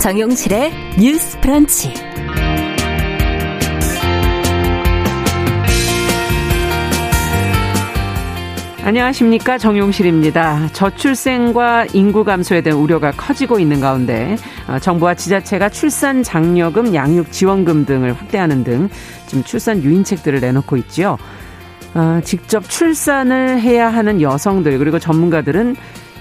정용실의 뉴스 프런치. 안녕하십니까 정용실입니다. 저출생과 인구 감소에 대한 우려가 커지고 있는 가운데 어, 정부와 지자체가 출산 장려금, 양육 지원금 등을 확대하는 등 지금 출산 유인책들을 내놓고 있지요. 어, 직접 출산을 해야 하는 여성들 그리고 전문가들은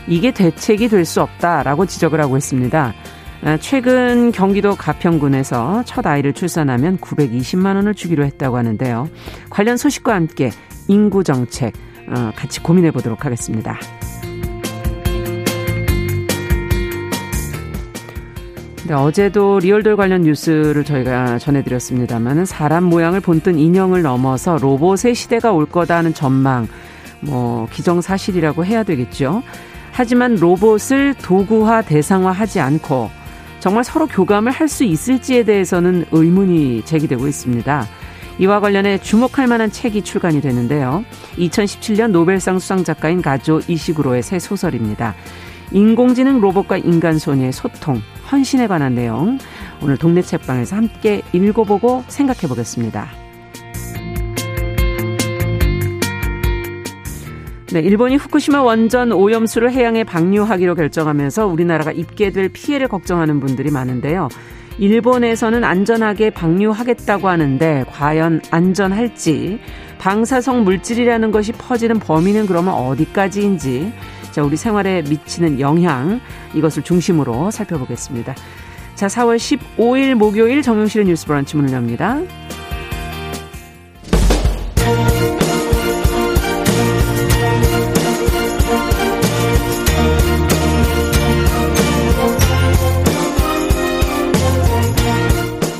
이게 대책이 될 수 없다라고 지적을 하고 있습니다. 어, 최근 경기도 가평군에서 첫 아이를 출산하면 920만 원을 주기로 했다고 하는데요. 관련 소식과 함께 인구 정책 어, 같이 고민해 보도록 하겠습니다. 네, 어제도 리얼돌 관련 뉴스를 저희가 전해드렸습니다만 사람 모양을 본뜬 인형을 넘어서 로봇의 시대가 올 거다 하는 전망, 뭐 기정사실이라고 해야 되겠죠. 하지만 로봇을 도구화, 대상화하지 않고 정말 서로 교감을 할 수 있을지에 대해서는 의문이 제기되고 있습니다. 이와 관련해 주목할 만한 책이 출간이 되는데요. 2017년 노벨상 수상 작가인 가조 이시구로의 새 소설입니다. 인공지능 로봇과 인간 소녀의 소통, 헌신에 관한 내용 오늘 동네 책방에서 함께 읽어보고 생각해 보겠습니다. 네, 일본이 후쿠시마 원전 오염수를 해양에 방류하기로 결정하면서 우리나라가 입게 될 피해를 걱정하는 분들이 많은데요. 일본에서는 안전하게 방류하겠다고 하는데 과연 안전할지 방사성 물질이라는 것이 퍼지는 범위는 그러면 어디까지인지 자, 우리 생활에 미치는 영향 이것을 중심으로 살펴보겠습니다. 자, 4월 15일 목요일 정용실의 뉴스 브런치 문을 엽니다.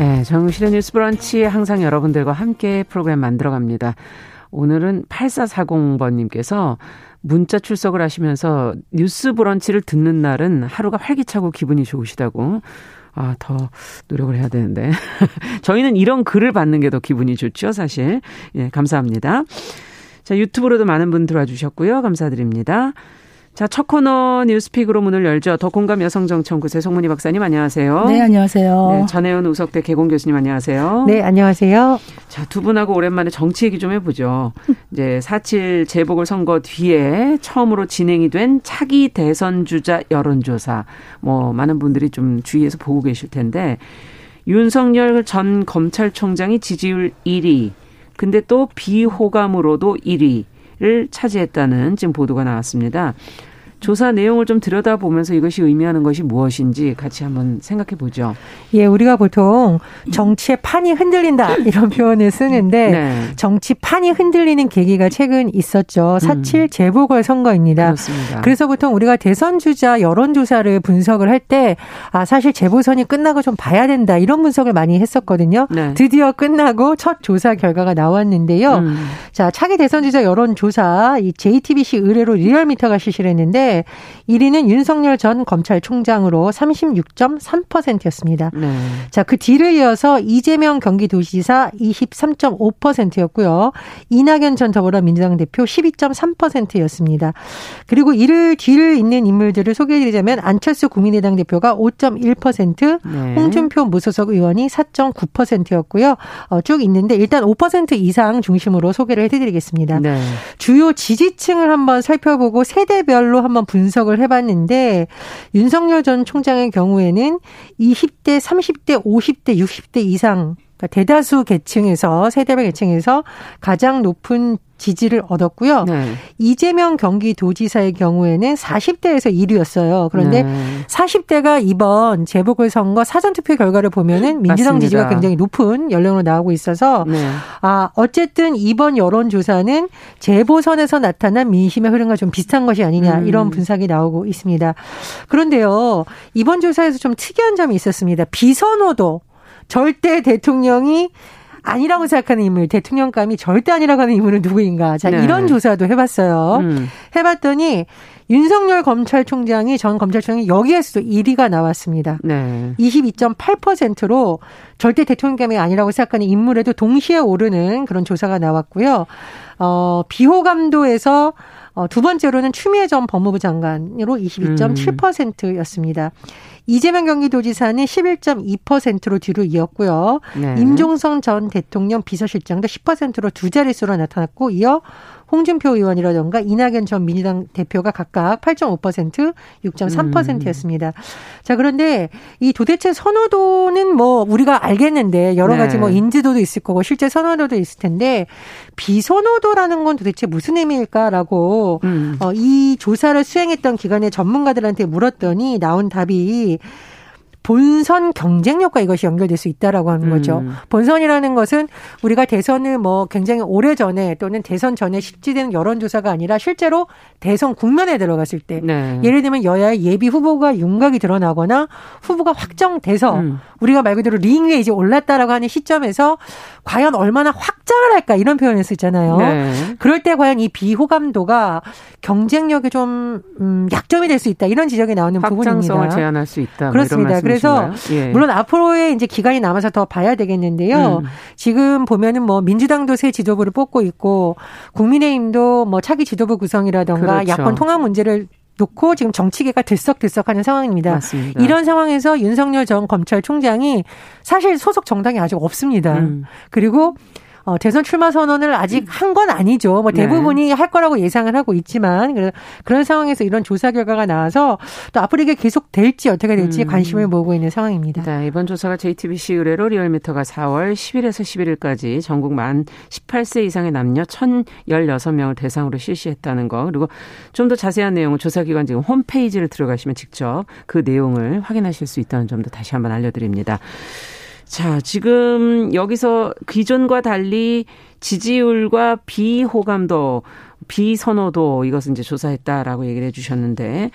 네, 정실의 뉴스 브런치 항상 여러분들과 함께 프로그램 만들어 갑니다. 오늘은 8440번님께서 문자 출석을 하시면서 뉴스 브런치를 듣는 날은 하루가 활기차고 기분이 좋으시다고. 아, 더 노력을 해야 되는데. 저희는 이런 글을 받는 게 더 기분이 좋죠, 사실. 예, 감사합니다. 자, 유튜브로도 많은 분 들어와 주셨고요. 감사드립니다. 자, 첫 코너 뉴스픽으로 문을 열죠. 더 공감 여성정치연구소의 송문희 박사님 안녕하세요. 네, 안녕하세요. 네, 전혜연 우석대 개공 교수님 안녕하세요. 네, 안녕하세요. 자, 두 분하고 오랜만에 정치 얘기 좀 해보죠. 이제 4.7 재보궐 선거 뒤에 처음으로 진행이 된 차기 대선 주자 여론조사. 뭐, 많은 분들이 좀 주위에서 보고 계실 텐데, 윤석열 전 검찰총장이 지지율 1위, 근데 또 비호감으로도 1위 를 차지했다는 지금 보도가 나왔습니다. 조사 내용을 좀 들여다보면서 이것이 의미하는 것이 무엇인지 같이 한번 생각해 보죠. 예, 우리가 보통 정치의 판이 흔들린다 이런 표현을 쓰는데 네. 정치 판이 흔들리는 계기가 최근 있었죠. 4.7 음. 재보궐 선거입니다. 그렇습니다. 그래서 보통 우리가 대선 주자 여론 조사를 분석을 할 때 아, 사실 재보선이 끝나고 좀 봐야 된다 이런 분석을 많이 했었거든요. 네. 드디어 끝나고 첫 조사 결과가 나왔는데요. 음. 자, 차기 대선 주자 여론 조사 이 JTBC 의뢰로 리얼미터가 실시를 했는데 1위는 윤석열 전 검찰총장으로 36.3%였습니다. 네. 자, 그 뒤를 이어서 이재명 경기도지사 23.5%였고요. 이낙연 전 더불어민주당 대표 12.3%였습니다. 그리고 이를 뒤를 잇는 인물들을 소개해드리자면 안철수 국민의당 대표가 5.1%, 네. 홍준표 무소속 의원이 4.9%였고요. 어, 쭉 있는데 일단 5% 이상 중심으로 소개를 해드리겠습니다. 네. 주요 지지층을 한번 살펴보고 세대별로 한번 한번 분석을 해봤는데 윤석열 전 총장의 경우에는 20대, 30대, 50대, 60대 이상 그러니까 대다수 계층에서 세대별 계층에서 가장 높은 지지를 얻었고요. 네. 이재명 경기도지사의 경우에는 40대에서 1위였어요. 그런데 네. 40대가 이번 재보궐선거 사전투표 결과를 보면은 민주당 맞습니다. 지지가 굉장히 높은 연령으로 나오고 있어서 네. 아 어쨌든 이번 여론조사는 재보선에서 나타난 민심의 흐름과 좀 비슷한 것이 아니냐 음. 이런 분석이 나오고 있습니다. 그런데요 이번 조사에서 좀 특이한 점이 있었습니다. 비선호도 절대 대통령이 아니라고 생각하는 인물, 대통령감이 절대 아니라고 하는 인물은 누구인가. 자, 네. 이런 조사도 해봤어요. 음. 해봤더니 윤석열 검찰총장이 전 검찰총장이 여기에서도 1위가 나왔습니다. 네. 22.8%로 절대 대통령감이 아니라고 생각하는 인물에도 동시에 오르는 그런 조사가 나왔고요. 어, 비호감도에서 어, 두 번째로는 추미애 전 법무부 장관으로 22.7%였습니다. 음. 이재명 경기도지사는 11.2%로 뒤로 이었고요. 네. 임종성 전 대통령 비서실장도 10%로 두 자릿수로 나타났고 이어 홍준표 의원이라던가 이낙연 전 민주당 대표가 각각 8.5%, 6.3%였습니다. 음. 자, 그런데 이 도대체 선호도는 뭐 우리가 알겠는데 여러 가지 뭐 네. 뭐 인지도도 있을 거고 실제 선호도도 있을 텐데 비선호도라는 건 도대체 무슨 의미일까라고 음. 어, 이 조사를 수행했던 기관의 전문가들한테 물었더니 나온 답이 본선 경쟁력과 이것이 연결될 수 있다라고 하는 거죠. 음. 본선이라는 것은 우리가 대선을 뭐 굉장히 오래 전에 또는 대선 전에 실지되는 여론조사가 아니라 실제로 대선 국면에 들어갔을 때 네. 예를 들면 여야의 예비 후보가 윤곽이 드러나거나 후보가 확정돼서 음. 우리가 말 그대로 링 위에 이제 올랐다라고 하는 시점에서 과연 얼마나 확장을 할까 이런 표현을 쓰잖아요. 네. 그럴 때 과연 이 비호감도가 경쟁력에 좀 음, 약점이 될 수 있다 이런 지적이 나오는 부분입니다. 확장성을 제한할 수 있다. 뭐 그렇습니다. 그래서 예. 물론 앞으로의 이제 기간이 남아서 더 봐야 되겠는데요. 음. 지금 보면은 뭐 민주당도 새 지도부를 뽑고 있고 국민의힘도 뭐 차기 지도부 구성이라던가 그렇죠. 야권 통합 문제를 놓고 지금 정치계가 들썩들썩하는 상황입니다. 맞습니다. 이런 상황에서 윤석열 전 검찰총장이 사실 소속 정당이 아직 없습니다. 음. 그리고 어, 대선 출마 선언을 아직 음. 한건 아니죠. 뭐 네. 대부분이 네. 할 거라고 예상을 하고 있지만 그런 상황에서 이런 조사 결과가 나와서 또 앞으로 이게 계속 될지 어떻게 될지 음. 관심을 모으고 있는 상황입니다. 네, 이번 조사가 JTBC 의뢰로 리얼미터가 4월 10일에서 11일까지 전국 만 18세 이상의 남녀 1,016명을 대상으로 실시했다는 거 그리고 좀 더 자세한 내용은 조사기관 지금 홈페이지를 들어가시면 직접 그 내용을 확인하실 수 있다는 점도 다시 한번 알려드립니다. 자, 지금 여기서 기존과 달리 지지율과 비호감도, 비선호도 이것을 이제 조사했다라고 얘기를 해 주셨는데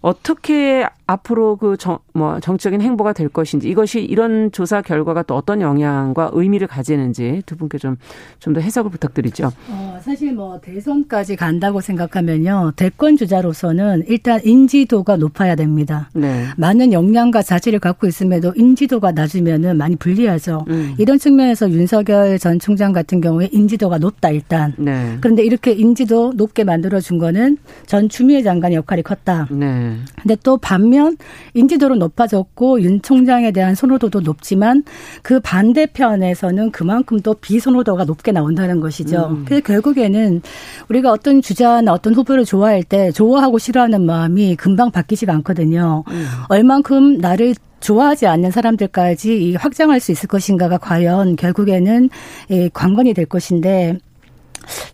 어떻게 앞으로 그 정, 뭐 정적인 행보가 될 것인지 이것이 이런 조사 결과가 또 어떤 영향과 의미를 가지는지 두 분께 좀 좀 더 해석을 부탁드리죠. 어, 사실 뭐 대선까지 간다고 생각하면요 대권 주자로서는 일단 인지도가 높아야 됩니다. 네. 많은 역량과 자질을 갖고 있음에도 인지도가 낮으면은 많이 불리하죠. 음. 이런 측면에서 윤석열 전 총장 같은 경우에 인지도가 높다 일단. 네. 그런데 이렇게 인지도 높게 만들어 준 거는 전 추미애 장관의 역할이 컸다. 네. 근데 또 반면 보면 인지도는 높아졌고 윤 총장에 대한 선호도도 높지만 그 반대편에서는 그만큼 또 비선호도가 높게 나온다는 것이죠. 음. 그래서 결국에는 우리가 어떤 주자나 어떤 후보를 좋아할 때 좋아하고 싫어하는 마음이 금방 바뀌지가 않거든요. 음. 얼만큼 나를 좋아하지 않는 사람들까지 확장할 수 있을 것인가가 과연 결국에는 관건이 될 것인데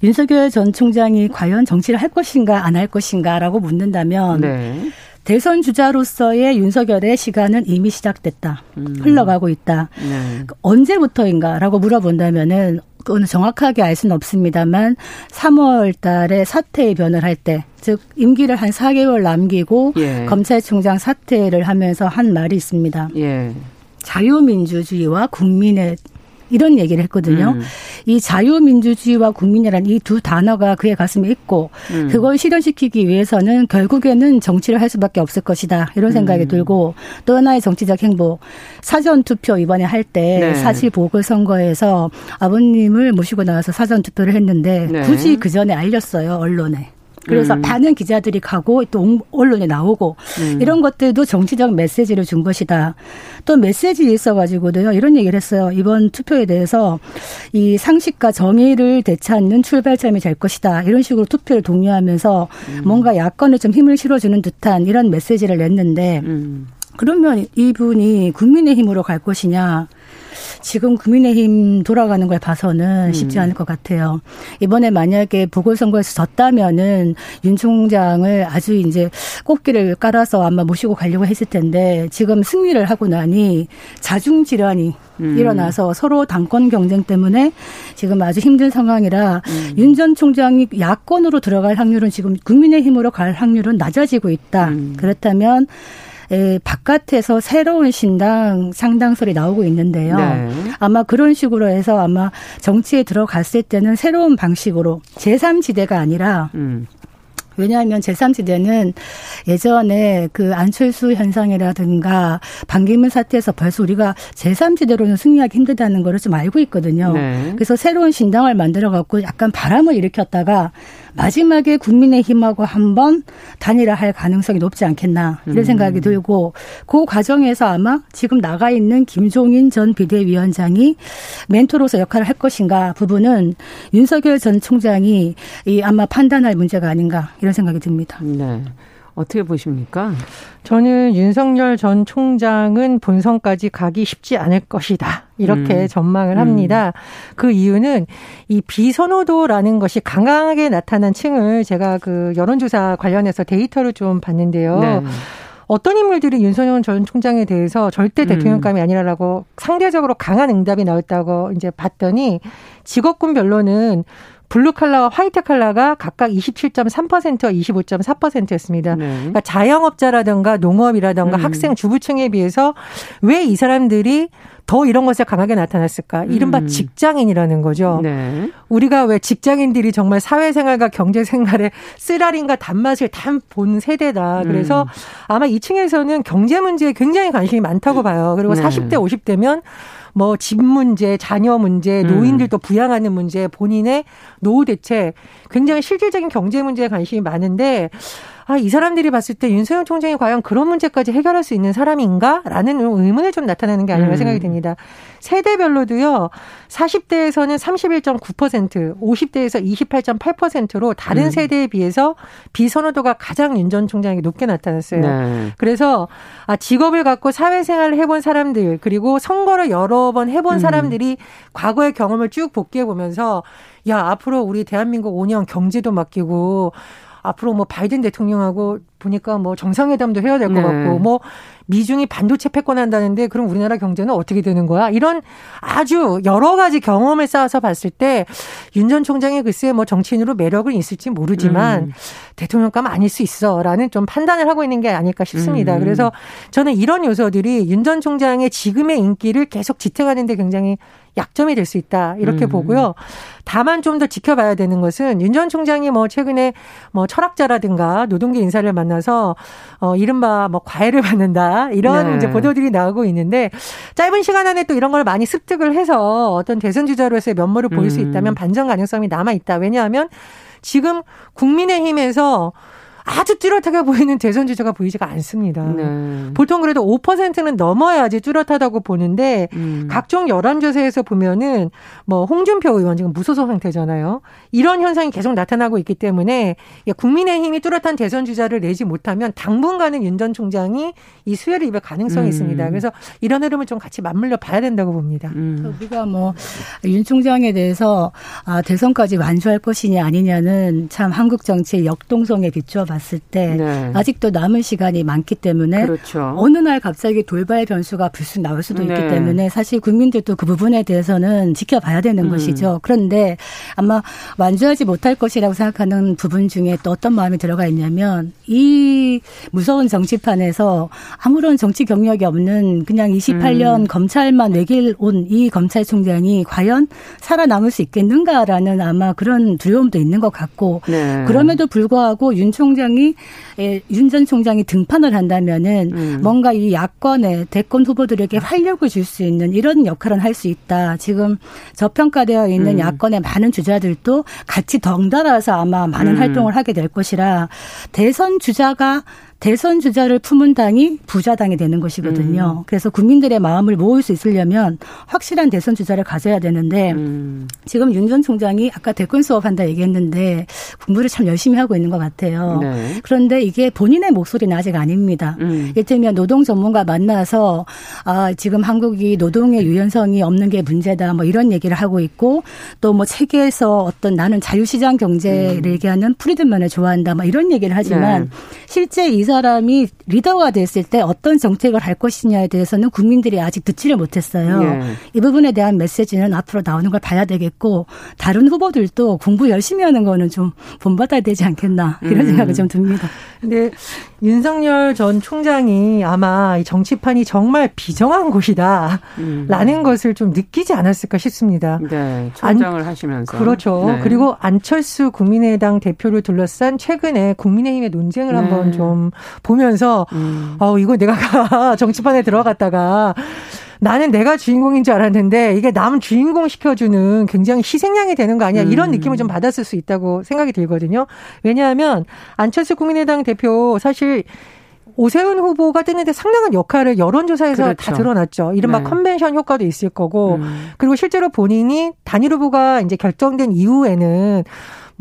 윤석열 전 총장이 과연 정치를 할 것인가 안 할 것인가라고 묻는다면 네. 대선 주자로서의 윤석열의 시간은 이미 시작됐다. 음. 흘러가고 있다. 네. 언제부터인가라고 물어본다면은 그건 정확하게 알 수는 없습니다만 3월 달에 사퇴의 변을 할 때, 즉 임기를 한 4개월 남기고 예. 검찰총장 사퇴를 하면서 한 말이 있습니다. 예. 자유민주주의와 국민의 이런 얘기를 했거든요. 음. 이 자유민주주의와 국민이라는 이 두 단어가 그의 가슴에 있고 음. 그걸 실현시키기 위해서는 결국에는 정치를 할 수밖에 없을 것이다. 이런 생각이 음. 들고 또 하나의 정치적 행보 사전 투표 이번에 할때 네. 사실 보궐선거에서 아버님을 모시고 나와서 사전 투표를 했는데 네. 굳이 그 전에 알렸어요 언론에. 그래서 음. 많은 기자들이 가고 또 언론에 나오고 음. 이런 것들도 정치적 메시지를 준 것이다. 또 메시지 있어 가지고도요 이런 얘기를 했어요. 이번 투표에 대해서 이 상식과 정의를 되찾는 출발점이 될 것이다. 이런 식으로 투표를 독려하면서 음. 뭔가 야권에 좀 힘을 실어주는 듯한 이런 메시지를 냈는데 음. 그러면 이분이 국민의 힘으로 갈 것이냐? 지금 국민의힘 돌아가는 걸 봐서는 쉽지 음. 않을 것 같아요. 이번에 만약에 보궐선거에서 졌다면은 윤 총장을 아주 이제 꽃길을 깔아서 아마 모시고 가려고 했을 텐데 지금 승리를 하고 나니 자중 질환이 음. 일어나서 서로 당권 경쟁 때문에 지금 아주 힘든 상황이라 음. 윤전 총장이 야권으로 들어갈 확률은 지금 국민의힘으로 갈 확률은 낮아지고 있다. 음. 그렇다면 에, 바깥에서 새로운 신당 상당설이 나오고 있는데요. 네. 아마 그런 식으로 해서 아마 정치에 들어갔을 때는 새로운 방식으로 제3지대가 아니라 음. 왜냐하면 제3지대는 예전에 그 안철수 현상이라든가 반기문 사태에서 벌써 우리가 제3지대로는 승리하기 힘들다는 거를 좀 알고 있거든요. 네. 그래서 새로운 신당을 만들어 갖고 약간 바람을 일으켰다가 마지막에 국민의힘하고 한번 단일화할 가능성이 높지 않겠나 이런 음. 생각이 들고 그 과정에서 아마 지금 나가 있는 김종인 전 비대위원장이 멘토로서 역할을 할 것인가 부분은 윤석열 전 총장이 이 아마 판단할 문제가 아닌가 이런 생각이 듭니다. 네. 어떻게 보십니까? 저는 윤석열 전 총장은 본선까지 가기 쉽지 않을 것이다. 이렇게 음. 전망을 합니다. 음. 그 이유는 이 비선호도라는 것이 강하게 나타난 층을 제가 그 여론조사 관련해서 데이터를 좀 봤는데요. 네. 어떤 인물들이 윤석열 전 총장에 대해서 절대 대통령감이 음. 아니라라고 상대적으로 강한 응답이 나왔다고 이제 봤더니 직업군별로는 블루 칼라와 화이트 칼라가 각각 27.3%와 25.4%였습니다. 네. 그러니까 자영업자라든가 농업이라든가 음. 학생 주부층에 비해서 왜 이 사람들이 더 이런 것에 강하게 나타났을까? 이른바 음. 직장인이라는 거죠. 네. 우리가 왜 직장인들이 정말 사회생활과 경제생활의 쓰라린과 단맛을 다 본 세대다. 그래서 음. 아마 이 층에서는 경제 문제에 굉장히 관심이 많다고 봐요. 그리고 네. 40대, 50대면 뭐 집 문제, 자녀 문제, 음. 노인들도 부양하는 문제, 본인의 노후 대책, 굉장히 실질적인 경제 문제에 관심이 많은데 아, 이 사람들이 봤을 때 윤석열 총장이 과연 그런 문제까지 해결할 수 있는 사람인가 라는 의문을 좀 나타내는 게 아닌가 음. 생각이 듭니다. 세대별로도요, 40대에서는 31.9%, 50대에서 28.8%로 다른 음. 세대에 비해서 비선호도가 가장 윤 전 총장이 높게 나타났어요. 네. 그래서 아, 직업을 갖고 사회생활을 해본 사람들, 그리고 선거를 여러 번 해본 음. 사람들이 과거의 경험을 쭉 복귀해 보면서 야, 앞으로 우리 대한민국 5년 경제도 맡기고 앞으로 뭐 바이든 대통령하고 보니까 뭐 정상회담도 해야 될것 네. 같고 뭐 미중이 반도체 패권한다는데 그럼 우리나라 경제는 어떻게 되는 거야? 이런 아주 여러 가지 경험을 쌓아서 봤을 때 윤 전 총장의 글쎄 뭐 정치인으로 매력은 있을지 모르지만 음. 대통령감 아닐 수 있어라는 좀 판단을 하고 있는 게 아닐까 싶습니다. 음. 그래서 저는 이런 요소들이 윤 전 총장의 지금의 인기를 계속 지탱하는 데 굉장히 약점이 될 수 있다 이렇게 음. 보고요. 다만 좀 더 지켜봐야 되는 것은 윤 전 총장이 뭐 최근에 뭐 철학자라든가 노동계 인사를 만나서 어 이른바 뭐 과외를 받는다 이런 네. 이제 보도들이 나오고 있는데 짧은 시간 안에 또 이런 걸 많이 습득을 해서 어떤 대선 주자로서의 면모를 보일 음. 수 있다면 반전 가능성이 남아 있다. 왜냐하면 지금 국민의힘에서 아주 뚜렷하게 보이는 대선 주자가 보이지가 않습니다. 네. 보통 그래도 5%는 넘어야지 뚜렷하다고 보는데 음. 각종 여론조사에서 보면은 뭐 홍준표 의원 지금 무소속 상태잖아요. 이런 현상이 계속 나타나고 있기 때문에 국민의힘이 뚜렷한 대선 주자를 내지 못하면 당분간은 윤 전 총장이 이 수혜를 입을 가능성이 음. 있습니다. 그래서 이런 흐름을 좀 같이 맞물려 봐야 된다고 봅니다. 음. 우리가 뭐 윤 총장에 대해서 아, 대선까지 완주할 것이냐 아니냐는 참 한국 정치의 역동성에 비추어 봤을 때 네. 아직도 남은 시간이 많기 때문에 그렇죠. 어느 날 갑자기 돌발 변수가 불쑥 나올 수도 네. 있기 때문에 사실 국민들도 그 부분에 대해서는 지켜봐야 되는 음. 것이죠. 그런데 아마 완주하지 못할 것이라고 생각하는 부분 중에 또 어떤 마음이 들어가 있냐면 이 무서운 정치판에서 아무런 정치 경력이 없는 그냥 28년 음. 검찰만 외길 온 이 검찰총장이 과연 살아남을 수 있겠는가라는 아마 그런 두려움도 있는 것 같고 네. 그럼에도 불구하고 윤 총장 총장이 예, 윤전 총장이 등판을 한다면은 음. 뭔가 이 야권의 대권 후보들에게 활력을 줄 수 있는 이런 역할은 할 수 있다. 지금 저평가되어 있는 음. 야권의 많은 주자들도 같이 덩달아서 아마 많은 음. 활동을 하게 될 것이라 대선 주자가 대선 주자를 품은 당이 부자당이 되는 것이거든요. 음. 그래서 국민들의 마음을 모을 수 있으려면 확실한 대선 주자를 가져야 되는데 음. 지금 윤 전 총장이 아까 대권 수업한다 얘기했는데 공부를 참 열심히 하고 있는 것 같아요. 네. 그런데 이게 본인의 목소리는 아직 아닙니다. 음. 예를들면 노동 전문가 만나서 아 지금 한국이 노동의 유연성이 없는 게 문제다 뭐 이런 얘기를 하고 있고 또 뭐 세계에서 어떤 나는 자유시장 경제를 음. 얘기하는 프리드맨을 좋아한다 뭐 이런 얘기를 하지만 네. 실제 이 사람이 리더가 됐을 때 어떤 정책을 할 것이냐에 대해서는 국민들이 아직 듣지를 못했어요. 네. 이 부분에 대한 메시지는 앞으로 나오는 걸 봐야 되겠고 다른 후보들도 공부 열심히 하는 거는 좀 본받아야 되지 않겠나 이런 음. 생각이 좀 듭니다. 근데 윤석열 전 총장이 아마 이 정치판이 정말 비정한 곳이다라는 음. 것을 좀 느끼지 않았을까 싶습니다. 네, 총장을 안, 하시면서 그렇죠. 네. 그리고 안철수 국민의당 대표를 둘러싼 최근에 국민의힘의 논쟁을 네. 한번 좀 보면서 음. 어 이거 내가 정치판에 들어갔다가 나는 내가 주인공인 줄 알았는데 이게 남 주인공 시켜주는 굉장히 희생양이 되는 거 아니야 이런 음. 느낌을 좀 받았을 수 있다고 생각이 들거든요. 왜냐하면 안철수 국민의당 대표 사실 오세훈 후보가 뜨는데 상당한 역할을 여론조사에서 그렇죠. 다 드러났죠. 이른바 네. 컨벤션 효과도 있을 거고, 음. 그리고 실제로 본인이 단일 후보가 이제 결정된 이후에는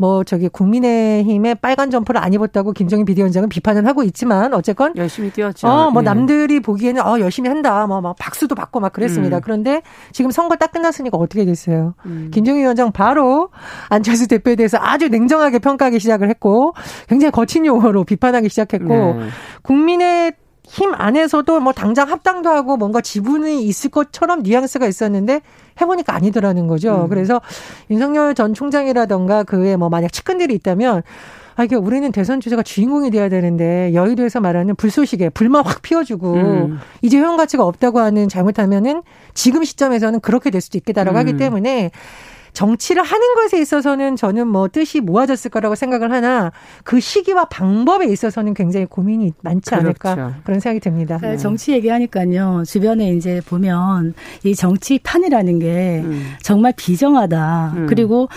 뭐 저기 국민의힘의 빨간 점퍼를 안 입었다고 김종인 비대위원장은 비판을 하고 있지만 어쨌건 열심히 뛰었죠. 어, 뭐 네. 남들이 보기에는 어 열심히 한다. 뭐 막 박수도 받고 막 그랬습니다. 음. 그런데 지금 선거 딱 끝났으니까 어떻게 됐어요? 음. 김종인 위원장 바로 안철수 대표에 대해서 아주 냉정하게 평가하기 시작을 했고 굉장히 거친 용어로 비판하기 시작했고 네. 국민의 힘 안에서도 뭐 당장 합당도 하고 뭔가 지분이 있을 것처럼 뉘앙스가 있었는데 해보니까 아니더라는 거죠. 음. 그래서 윤석열 전 총장이라던가 그에 뭐 만약 측근들이 있다면 아, 이게 우리는 대선 주자가 주인공이 돼야 되는데 여의도에서 말하는 불쏘시개 불만 확 피워주고 음. 이제 효용 가치가 없다고 하는 잘못하면은 지금 시점에서는 그렇게 될 수도 있겠다라고 음. 하기 때문에 정치를 하는 것에 있어서는 저는 뭐 뜻이 모아졌을 거라고 생각을 하나 그 시기와 방법에 있어서는 굉장히 고민이 많지 않을까 그렇죠. 그런 생각이 듭니다. 네. 정치 얘기하니까요. 주변에 이제 보면 이 정치판이라는 게 음. 정말 비정하다. 음. 그리고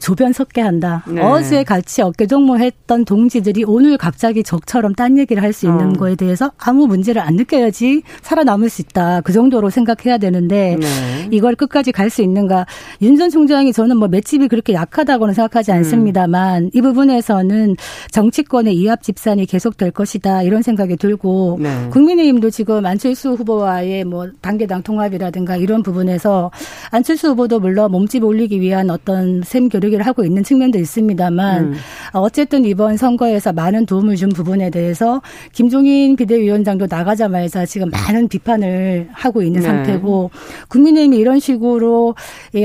조변 섞게 한다. 네. 어제 같이 어깨동무했던 동지들이 오늘 갑자기 적처럼 딴 얘기를 할 수 있는 어. 거에 대해서 아무 문제를 안 느껴야지 살아남을 수 있다. 그 정도로 생각해야 되는데 네. 이걸 끝까지 갈 수 있는가. 윤 전 총장 민주당이 저는 뭐 맷집이 그렇게 약하다고는 생각하지 않습니다만 음. 이 부분에서는 정치권의 이합 집산이 계속될 것이다 이런 생각이 들고 네. 국민의힘도 지금 안철수 후보와의 뭐 단계당 통합이라든가 이런 부분에서 안철수 후보도 물론 몸집 올리기 위한 어떤 샘 교류기를 하고 있는 측면도 있습니다만 음. 어쨌든 이번 선거에서 많은 도움을 준 부분에 대해서 김종인 비대위원장도 나가자마자 지금 많은 비판을 하고 있는 네. 상태고 국민의힘이 이런 식으로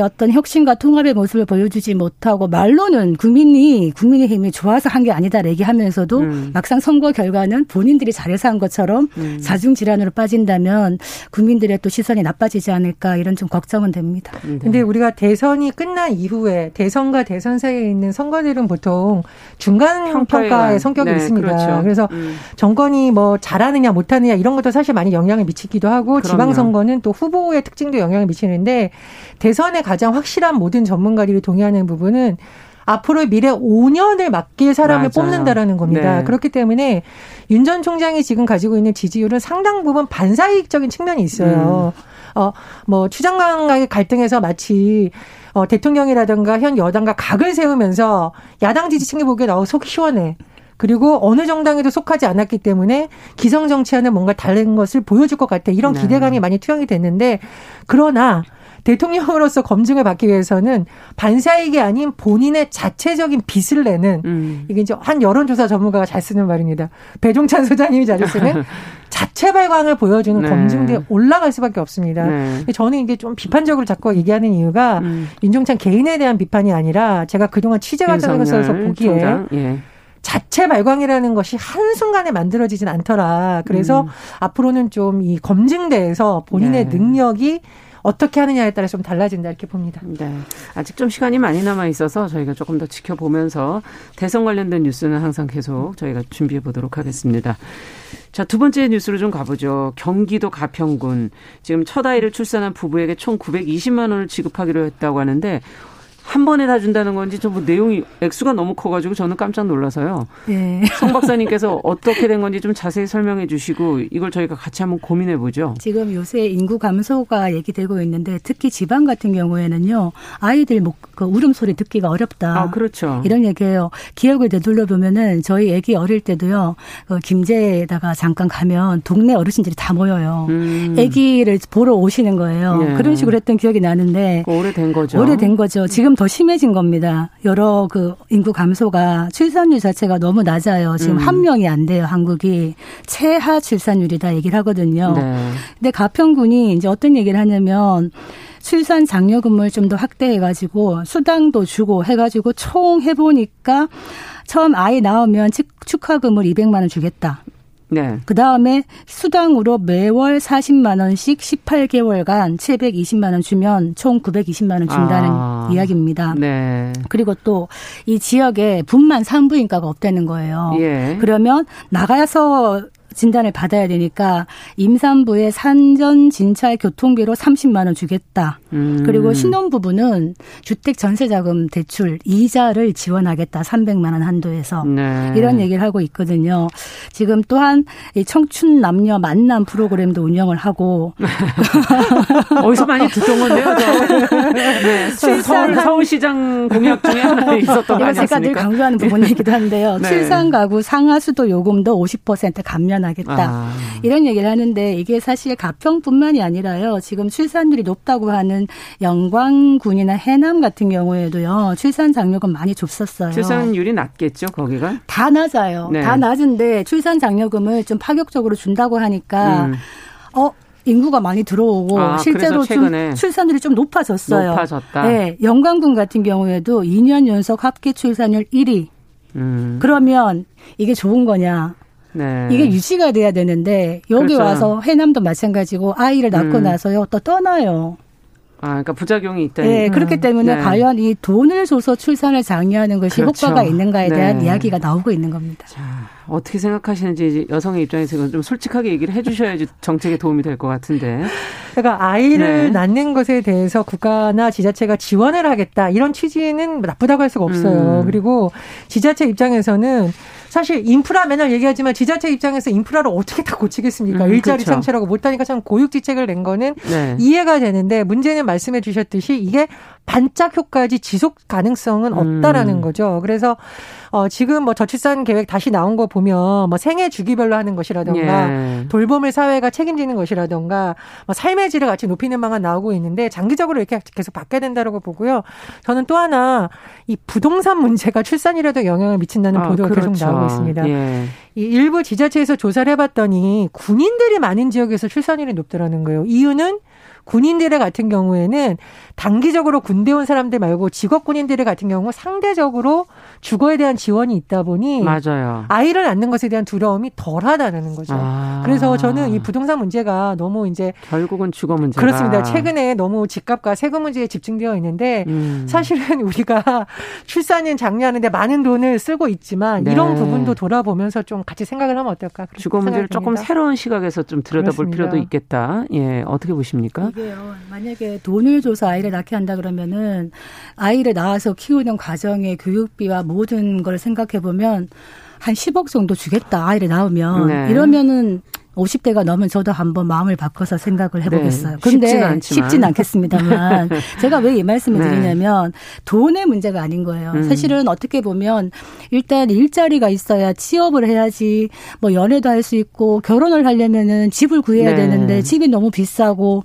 어떤 혁신과 통합의 모습을 보여주지 못하고 말로는 국민이 국민의힘이 좋아서 한 게 아니다 얘기하면서도 음. 막상 선거 결과는 본인들이 잘해서 한 것처럼 음. 자중 질환으로 빠진다면 국민들의 또 시선이 나빠지지 않을까 이런 좀 걱정은 됩니다. 네. 근데 우리가 대선이 끝난 이후에 대선과 대선 사이에 있는 선거들은 보통 중간 평가의 성격이 네, 있습니다. 그렇죠. 그래서 음. 정권이 뭐 잘하느냐 못하느냐 이런 것도 사실 많이 영향을 미치기도 하고 지방 선거는 또 후보의 특징도 영향을 미치는데 대선에 가장 확실한 모든 전문가들이 동의하는 부분은 앞으로의 미래 5년을 맡길 사람을 맞아요. 뽑는다라는 겁니다. 네. 그렇기 때문에 윤 전 총장이 지금 가지고 있는 지지율은 상당 부분 반사이익적인 측면이 있어요. 음. 어, 뭐 추장관과의 갈등에서 마치 어, 대통령이라든가 현 여당과 각을 세우면서 야당 지지층이 보기에 어, 속 시원해. 그리고 어느 정당에도 속하지 않았기 때문에 기성 정치하는 뭔가 다른 것을 보여줄 것 같아. 이런 네. 기대감이 네. 많이 투영이 됐는데 그러나 대통령으로서 검증을 받기 위해서는 반사이익이 아닌 본인의 자체적인 빚을 내는 음. 이게 이제 한 여론조사 전문가가 잘 쓰는 말입니다. 배종찬 소장님이 자주 쓰는 자체 발광을 보여주는 네. 검증대에 올라갈 수밖에 없습니다. 네. 저는 이게 좀 비판적으로 자꾸 얘기하는 이유가 음. 윤종찬 개인에 대한 비판이 아니라 제가 그동안 취재 과정에서 보기에 예. 자체 발광이라는 것이 한순간에 만들어지진 않더라. 그래서 음. 앞으로는 좀 이 검증대에서 본인의 네. 능력이 어떻게 하느냐에 따라 좀 달라진다 이렇게 봅니다. 네. 아직 좀 시간이 많이 남아 있어서 저희가 조금 더 지켜보면서 대선 관련된 뉴스는 항상 계속 저희가 준비해 보도록 하겠습니다. 자, 두 번째 뉴스로 좀 가보죠. 경기도 가평군. 지금 첫 아이를 출산한 부부에게 총 920만 원을 지급하기로 했다고 하는데 한 번에 다 준다는 건지 저뭐 내용이 액수가 너무 커가지고 저는 깜짝 놀라서요. 네. 성 박사님께서 어떻게 된 건지 좀 자세히 설명해 주시고 이걸 저희가 같이 한번 고민해 보죠. 지금 요새 인구 감소가 얘기되고 있는데 특히 지방 같은 경우에는요 아이들 목, 그 울음소리 듣기가 어렵다. 아 그렇죠. 이런 얘기예요. 기억을 되돌려 보면은 저희 아기 어릴 때도요 그 김제에다가 잠깐 가면 동네 어르신들이 다 모여요. 음. 아기를 보러 오시는 거예요. 예. 그런 식으로 했던 기억이 나는데 오래된 거죠. 오래된 거죠. 지금 더 심해진 겁니다. 여러 그 인구 감소가 출산율 자체가 너무 낮아요. 지금 음. 한 명이 안 돼요. 한국이 최하 출산율이다 얘기를 하거든요. 네. 근데 가평군이 이제 어떤 얘기를 하냐면 출산 장려금을 좀 더 확대해가지고 수당도 주고 해가지고 총 해보니까 처음 아이 나오면 축하금을 200만 원 주겠다. 네. 그 다음에 수당으로 매월 40만 원씩 18개월간 720만 원 주면 총 920만 원 준다는 아. 이야기입니다. 네. 그리고 또 이 지역에 분만 산부인과가 없다는 거예요. 예. 그러면 나가서 진단을 받아야 되니까 임산부의 산전 진찰 교통비로 30만 원 주겠다. 음. 그리고 신혼부부는 주택 전세자금 대출 이자를 지원하겠다. 300만 원 한도에서 네. 이런 얘기를 하고 있거든요. 지금 또한 이 청춘 남녀 만남 프로그램도 운영을 하고 어디서 많이 듣던 건데요. 네. 서울 서울시장 공약 중에 하나 있었던 거 아니었습니까? 제가 늘 강조하는 부분이기도 한데요. 네. 출산 가구 상하수도 요금도 50% 감면 실현하겠다. 아. 이런 얘기를 하는데 이게 사실 가평뿐만이 아니라요. 지금 출산율이 높다고 하는 영광군이나 해남 같은 경우에도요. 출산 장려금 많이 줬었어요. 출산율이 낮겠죠, 거기가? 다 낮아요. 네. 다 낮은데 출산 장려금을 좀 파격적으로 준다고 하니까 음. 어 인구가 많이 들어오고 아, 실제로 좀 출산율이 좀 높아졌어요. 높아졌다. 네, 영광군 같은 경우에도 2년 연속 합계 출산율 1위. 음. 그러면 이게 좋은 거냐? 네. 이게 유지가 돼야 되는데 여기 그렇죠. 와서 해남도 마찬가지고 아이를 낳고 음. 나서요 또 떠나요. 아, 그러니까 부작용이 있다. 네, 그렇기 때문에 네. 과연 이 돈을 줘서 출산을 장려하는 것이 그렇죠. 효과가 있는가에 대한 네. 이야기가 나오고 있는 겁니다. 자, 어떻게 생각하시는지 여성의 입장에서 좀 솔직하게 얘기를 해주셔야지 정책에 도움이 될 것 같은데. 그러니까 아이를 네. 낳는 것에 대해서 국가나 지자체가 지원을 하겠다 이런 취지는 나쁘다고 할 수가 없어요. 음. 그리고 지자체 입장에서는 사실 인프라 맨날 얘기하지만 지자체 입장에서 인프라를 어떻게 다 고치겠습니까? 음, 일자리 그렇죠. 창출하고 못하니까 참 고육지책을 낸 거는 네. 이해가 되는데 문제는 말씀해 주셨듯이 이게 반짝 효과지 지속 가능성은 없다라는 음. 거죠. 그래서 어 지금 뭐 저출산 계획 다시 나온 거 보면 뭐 생애 주기별로 하는 것이라던가 예. 돌봄을 사회가 책임지는 것이라던가 뭐 삶의 질을 같이 높이는 방안 나오고 있는데 장기적으로 이렇게 계속 바뀌어야 된다라고 보고요. 저는 또 하나 이 부동산 문제가 출산이라도 영향을 미친다는 아, 보도가 그렇죠. 계속 나오고 있습니다. 예. 이 일부 지자체에서 조사를 해봤더니 군인들이 많은 지역에서 출산율이 높더라는 거예요. 이유는 군인들의 같은 경우에는 단기적으로 군대 온 사람들 말고 직업 군인들의 같은 경우 상대적으로 주거에 대한 지원이 있다 보니 맞아요. 아이를 낳는 것에 대한 두려움이 덜하다는 거죠. 아. 그래서 저는 이 부동산 문제가 너무 이제 결국은 주거 문제 그렇습니다. 최근에 너무 집값과 세금 문제에 집중되어 있는데 음. 사실은 우리가 출산은 장려하는데 많은 돈을 쓰고 있지만 네. 이런 부분도 돌아보면서 좀 같이 생각을 하면 어떨까? 주거 문제를 조금 새로운 시각에서 좀 들여다볼 그렇습니다. 필요도 있겠다. 예, 어떻게 보십니까? 이게요. 만약에 돈을 줘서 아이를 낳게 한다 그러면은 아이를 낳아서 키우는 과정의 교육비와 모든 걸 생각해 보면 한 10억 정도 주겠다 아이를 낳으면 네. 이러면은 50대가 넘은 저도 한번 마음을 바꿔서 생각을 해보겠어요. 네, 근데 쉽진, 쉽진 않겠습니다만 제가 왜 이 말씀을 네. 드리냐면 돈의 문제가 아닌 거예요. 음. 사실은 어떻게 보면 일단 일자리가 있어야 취업을 해야지 뭐 연애도 할 수 있고 결혼을 하려면은 집을 구해야 네. 되는데 집이 너무 비싸고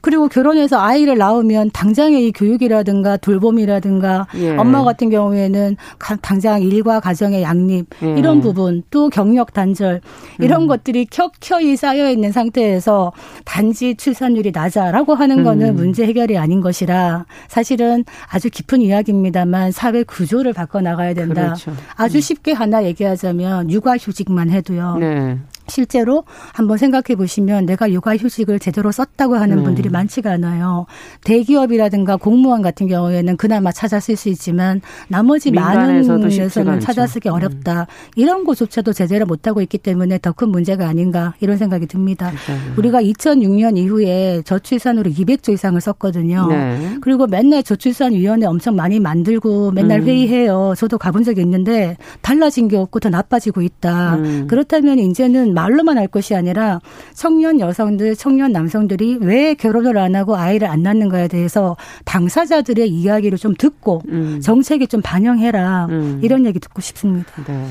그리고 결혼해서 아이를 낳으면 당장의 이 교육이라든가 돌봄이라든가 예. 엄마 같은 경우에는 당장 일과 가정의 양립 예. 이런 부분 또 경력 단절 이런 음. 것들이 켜켜이 쌓여 있는 상태에서 단지 출산율이 낮아라고 하는 거는 음. 문제 해결이 아닌 것이라 사실은 아주 깊은 이야기입니다만 사회 구조를 바꿔 나가야 된다. 그렇죠. 아주 음. 쉽게 하나 얘기하자면 육아휴직만 해도요. 네. 실제로 한번 생각해 보시면 내가 육아휴직을 제대로 썼다고 하는 음. 분들이 많지가 않아요. 대기업이라든가 공무원 같은 경우에는 그나마 찾아 쓸 수 있지만 나머지 많은 데서는 찾아 쓰기 어렵다. 음. 이런 곳조차도 제대로 못하고 있기 때문에 더 큰 문제가 아닌가 이런 생각이 듭니다. 네. 우리가 2006년 이후에 저출산으로 200조 이상을 썼거든요. 네. 그리고 맨날 저출산위원회 엄청 많이 만들고 맨날 음. 회의해요. 저도 가본 적이 있는데 달라진 게 없고 더 나빠지고 있다. 음. 그렇다면 이제는 말로만 할 것이 아니라 청년 여성들, 청년 남성들이 왜 결혼을 안 하고 아이를 안 낳는가에 대해서 당사자들의 이야기를 좀 듣고 음. 정책에 좀 반영해라. 음. 이런 얘기 듣고 싶습니다. 네.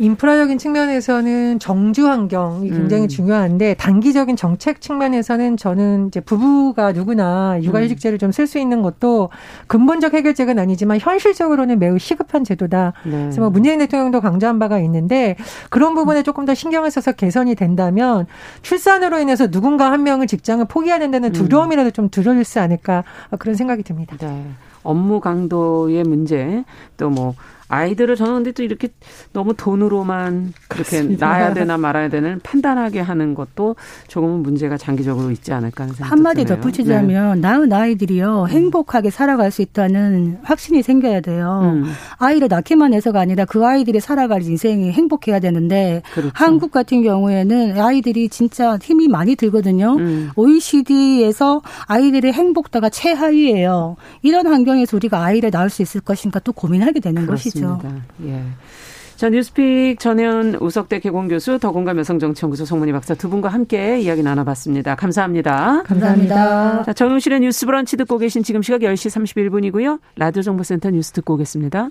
인프라적인 측면에서는 정주 환경이 굉장히 음. 중요한데 단기적인 정책 측면에서는 저는 이제 부부가 누구나 육아휴직제를 좀 쓸 수 있는 것도 근본적 해결책은 아니지만 현실적으로는 매우 시급한 제도다. 네. 그래서 뭐 문재인 대통령도 강조한 바가 있는데 그런 부분에 조금 더 신경을 써서 개선이 된다면 출산으로 인해서 누군가 한 명을 직장을 포기해야 된다는 음. 두려움이라도 좀 줄어들 수 않을까 그런 생각이 듭니다. 네. 업무 강도의 문제 또뭐 아이들을 저는 근데 또 이렇게 너무 돈으로만 그렇게 낳아야 되나 말아야 되는 판단하게 하는 것도 조금은 문제가 장기적으로 있지 않을까 하는 생각이 한마디 덧붙이자면 네. 낳은 아이들이요 음. 행복하게 살아갈 수 있다는 확신이 생겨야 돼요. 음. 아이를 낳기만 해서가 아니라 그 아이들이 살아갈 인생이 행복해야 되는데 그렇죠. 한국 같은 경우에는 아이들이 진짜 힘이 많이 들거든요. 음. OECD에서 아이들의 행복도가 최하위예요. 이런 환경에서 우리가 아이를 낳을 수 있을 것인가 또 고민하게 되는 그렇습니다. 것이죠. 그렇습니다. 예. 자, 뉴스픽 전혜연 우석대 개공 교수 더공감 여성정치연구소 송문희 박사 두 분과 함께 이야기 나눠봤습니다. 감사합니다. 감사합니다. 자, 정용실의 뉴스 브런치 듣고 계신 지금 시각 10시 31분이고요. 라디오 정보센터 뉴스 듣고 오겠습니다.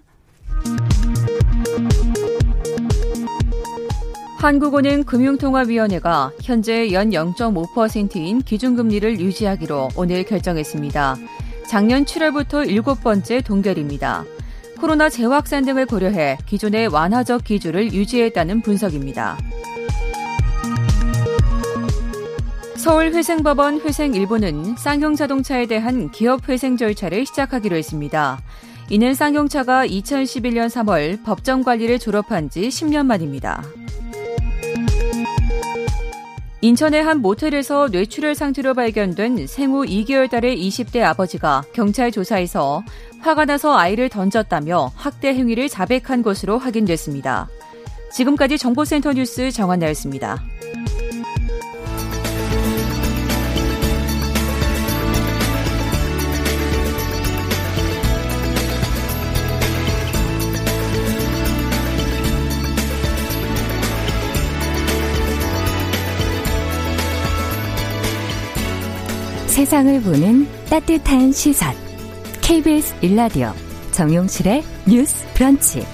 한국은행 금융통화위원회가 현재 연 0.5%인 기준금리를 유지하기로 오늘 결정했습니다. 작년 7월부터 일곱 번째 동결입니다. 코로나 재확산 등을 고려해 기존의 완화적 기조를 유지했다는 분석입니다. 서울회생법원 회생 일부는 쌍용자동차에 대한 기업회생 절차를 시작하기로 했습니다. 이는 쌍용차가 2011년 3월 법정 관리를 졸업한 지 10년 만입니다. 인천의 한 모텔에서 뇌출혈 상태로 발견된 생후 2개월 달의 20대 아버지가 경찰 조사에서 화가 나서 아이를 던졌다며 학대 행위를 자백한 것으로 확인됐습니다. 지금까지 정보센터 뉴스 정한나였습니다. 세상을 보는 따뜻한 시선. KBS 일라디오 정용실의 뉴스 브런치.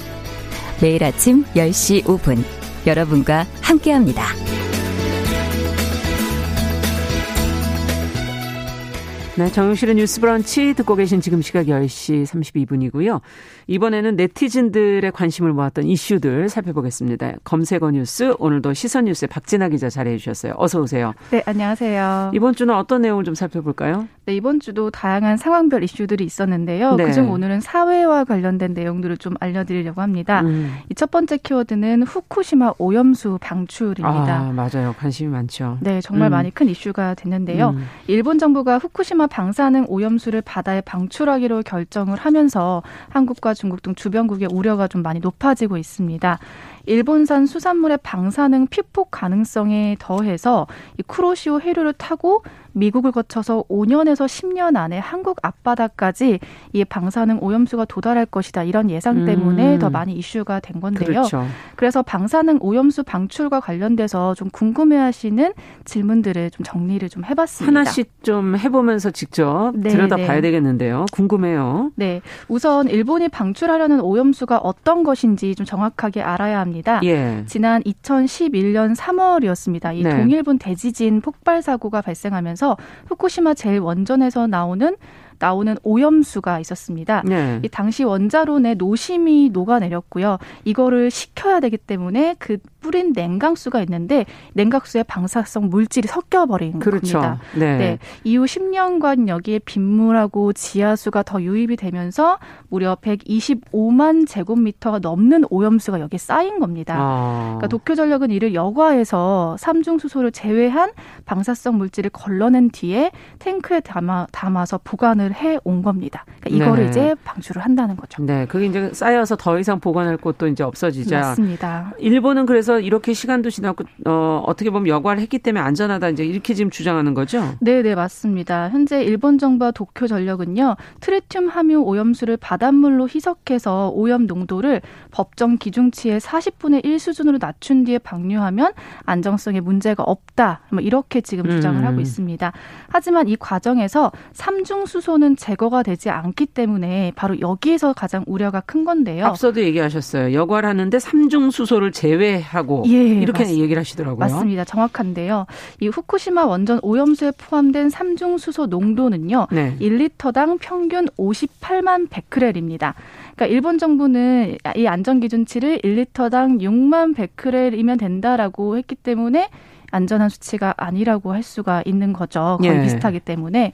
매일 아침 10시 5분 여러분과 함께합니다. 네, 정용실의 뉴스 브런치 듣고 계신 지금 시각 10시 32분이고요. 이번에는 네티즌들의 관심을 모았던 이슈들 살펴보겠습니다. 검색어 뉴스 오늘도 시선 뉴스의 박진아 기자 자리해 주셨어요. 어서 오세요. 네, 안녕하세요. 이번 주는 어떤 내용을 좀 살펴볼까요? 네, 이번 주도 다양한 상황별 이슈들이 있었는데요. 네. 그중 오늘은 사회와 관련된 내용들을 좀 알려드리려고 합니다. 음. 이첫 번째 키워드는 후쿠시마 오염수 방출입니다. 아, 맞아요. 관심이 많죠. 네, 정말 음. 많이 큰 이슈가 됐는데요. 음. 일본 정부가 후쿠시마 방사능 오염수를 바다에 방출하기로 결정을 하면서 한국과 중국 등 주변국의 우려가 좀 많이 높아지고 있습니다. 일본산 수산물의 방사능 피폭 가능성에 더해서 이 쿠로시오 해류를 타고 미국을 거쳐서 5년에서 10년 안에 한국 앞바다까지 이 방사능 오염수가 도달할 것이다 이런 예상 때문에 음. 더 많이 이슈가 된 건데요. 그렇죠. 그래서 방사능 오염수 방출과 관련돼서 좀 궁금해하시는 질문들을 좀 정리를 좀 해봤습니다. 하나씩 좀 해보면서 직접 네, 들여다봐야 네. 되겠는데요. 궁금해요. 네, 우선 일본이 방출하려는 오염수가 어떤 것인지 좀 정확하게 알아야 합니다. 예. 지난 2011년 3월이었습니다. 이 네. 동일본 대지진 폭발 사고가 발생하면서 후쿠시마 제일 원전에서 나오는 나오는 오염수가 있었습니다. 네. 이 당시 원자론에 노심이 녹아내렸고요. 이거를 식혀야 되기 때문에 그 뿌린 냉각수가 있는데 냉각수에 방사성 물질이 섞여버린 그렇죠. 겁니다. 네. 네. 이후 10년간 여기에 빗물하고 지하수가 더 유입이 되면서 무려 125만 제곱미터가 넘는 오염수가 여기에 쌓인 겁니다. 아. 그러니까 도쿄전력은 이를 여과해서 삼중수소를 제외한 방사성 물질을 걸러낸 뒤에 탱크에 담아, 담아서 보관을 해 온 겁니다. 그러니까 이거를 네. 이제 방출을 한다는 거죠. 네, 그게 이제 쌓여서 더 이상 보관할 곳도 이제 없어지자. 맞습니다. 일본은 그래서 이렇게 시간도 지났고 어, 어떻게 보면 여과를 했기 때문에 안전하다 이제 이렇게 지금 주장하는 거죠? 네, 네 맞습니다. 현재 일본 정부와 도쿄 전력은요 트리튬 함유 오염수를 바닷물로 희석해서 오염 농도를 법정 기준치의 40분의 1 수준으로 낮춘 뒤에 방류하면 안정성에 문제가 없다. 뭐 이렇게 지금 주장을 음. 하고 있습니다. 하지만 이 과정에서 삼중 수소 는 제거가 되지 않기 때문에 바로 여기에서 가장 우려가 큰 건데요. 앞서도 얘기하셨어요. 여과를 하는데 삼중 수소를 제외하고 예, 이렇게 맞, 얘기를 하시더라고요. 맞습니다. 정확한데요. 이 후쿠시마 원전 오염수에 포함된 삼중 수소 농도는요. 네. 1리터당 평균 58만 베크렐입니다. 그러니까 일본 정부는 이 안전 기준치를 1리터당 6만 베크렐이면 된다라고 했기 때문에 안전한 수치가 아니라고 할 수가 있는 거죠. 거의 예. 비슷하기 때문에.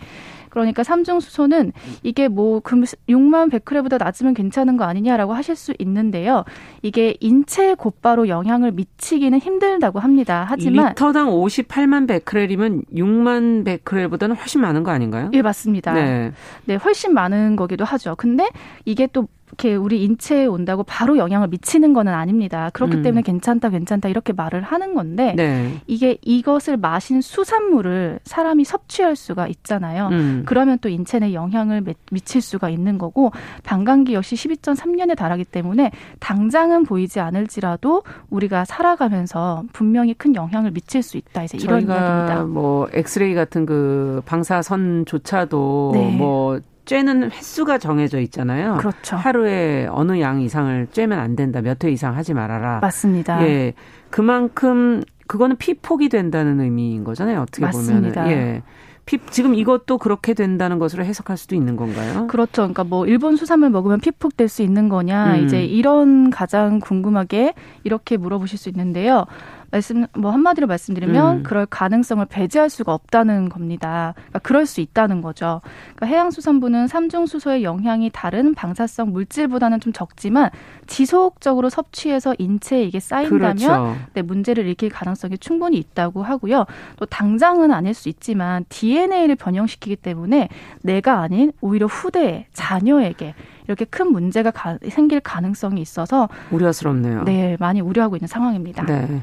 그러니까 삼중 수소는 이게 뭐 6만 베크레보다 낮으면 괜찮은 거 아니냐라고 하실 수 있는데요. 이게 인체에 곧바로 영향을 미치기는 힘들다고 합니다. 하지만 리터당 58만 베크렐이면 6만 베크렐보다는 훨씬 많은 거 아닌가요? 예, 맞습니다. 네. 네, 훨씬 많은 거기도 하죠. 근데 이게 또 이렇게 우리 인체에 온다고 바로 영향을 미치는 거는 아닙니다. 그렇기 음. 때문에 괜찮다, 괜찮다 이렇게 말을 하는 건데 네. 이게 이것을 마신 수산물을 사람이 섭취할 수가 있잖아요. 음. 그러면 또 인체 내 영향을 미칠 수가 있는 거고 방광기 역시 12.3년에 달하기 때문에 당장은 보이지 않을지라도 우리가 살아가면서 분명히 큰 영향을 미칠 수 있다. 이제 이런 이야기입니다. 뭐 엑스레이 같은 그 방사선조차도 네. 뭐 쬐는 횟수가 정해져 있잖아요. 그렇죠. 하루에 어느 양 이상을 쬐면 안 된다. 몇 회 이상 하지 말아라. 맞습니다. 예. 그만큼 그거는 피폭이 된다는 의미인 거잖아요. 어떻게 맞습니다. 보면. 예. 피, 지금 이것도 그렇게 된다는 것으로 해석할 수도 있는 건가요? 그렇죠. 그러니까 뭐 일본 수산물 먹으면 피폭될 수 있는 거냐 음. 이제 이런 가장 궁금하게 이렇게 물어보실 수 있는데요. 말씀 뭐 한마디로 말씀드리면 음. 그럴 가능성을 배제할 수가 없다는 겁니다. 그러니까 그럴 수 있다는 거죠. 그러니까 해양수산부는 삼중 수소의 영향이 다른 방사성 물질보다는 좀 적지만 지속적으로 섭취해서 인체에 이게 쌓인다면 그렇죠. 네, 문제를 일으킬 가능성이 충분히 있다고 하고요. 또 당장은 아닐 수 있지만 DNA를 변형시키기 때문에 내가 아닌 오히려 후대 자녀에게 이렇게 큰 문제가 가, 생길 가능성이 있어서 우려스럽네요. 네, 많이 우려하고 있는 상황입니다. 네.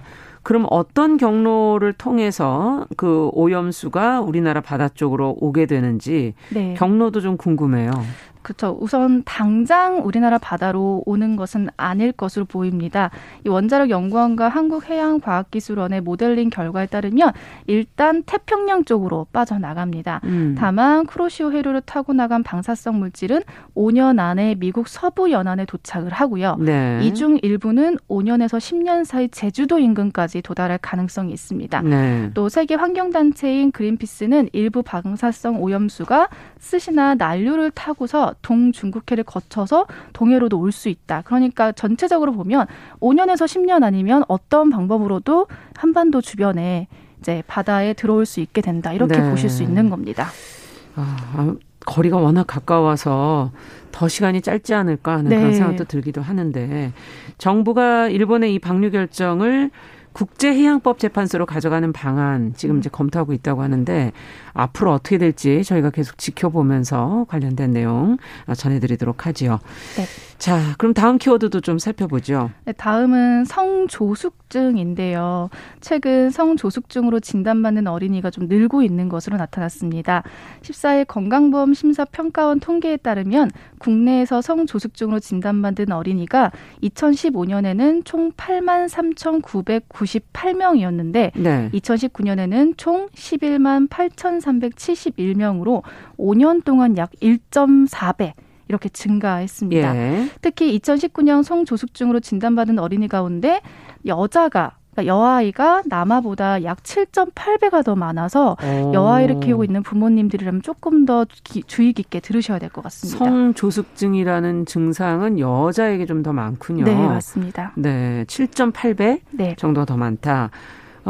그럼 어떤 경로를 통해서 그 오염수가 우리나라 바다 쪽으로 오게 되는지 네. 경로도 좀 궁금해요. 그렇죠. 우선 당장 우리나라 바다로 오는 것은 아닐 것으로 보입니다. 이 원자력 연구원과 한국해양과학기술원의 모델링 결과에 따르면 일단 태평양 쪽으로 빠져나갑니다. 음. 다만 크로시오 해류를 타고 나간 방사성 물질은 5년 안에 미국 서부 연안에 도착을 하고요. 네. 이중 일부는 5년에서 10년 사이 제주도 인근까지 도달할 가능성이 있습니다. 네. 또 세계 환경단체인 그린피스는 일부 방사성 오염수가 스시나 난류를 타고서 동중국해를 거쳐서 동해로도 올 수 있다. 그러니까 전체적으로 보면 5년에서 10년 아니면 어떤 방법으로도 한반도 주변에 이제 바다에 들어올 수 있게 된다. 이렇게 네. 보실 수 있는 겁니다. 아, 아, 거리가 워낙 가까워서 더 시간이 짧지 않을까 하는 네. 그런 생각도 들기도 하는데 정부가 일본의 이 방류 결정을 국제해양법 재판소로 가져가는 방안 지금 이제 검토하고 있다고 하는데 앞으로 어떻게 될지 저희가 계속 지켜보면서 관련된 내용 전해드리도록 하지요. 네. 자, 그럼 다음 키워드도 좀 살펴보죠. 네, 다음은 성조숙증인데요. 최근 성조숙증으로 진단받는 어린이가 좀 늘고 있는 것으로 나타났습니다. 14일 건강보험 심사평가원 통계에 따르면 국내에서 성조숙증으로 진단받은 어린이가 2015년에는 총 8만 3,998명이었는데 네. 2019년에는 총 11만 8,371명으로 5년 동안 약 1.4배 이렇게 증가했습니다. 예. 특히 2019년 성조숙증으로 진단받은 어린이 가운데 여자가 그러니까 여아이가 남아보다 약 7.8배가 더 많아서 오. 여아이를 키우고 있는 부모님들이라면 조금 더 기, 주의 깊게 들으셔야 될 것 같습니다. 성조숙증이라는 증상은 여자에게 좀 더 많군요. 네, 맞습니다. 네, 7.8배 네. 정도가 더 많다.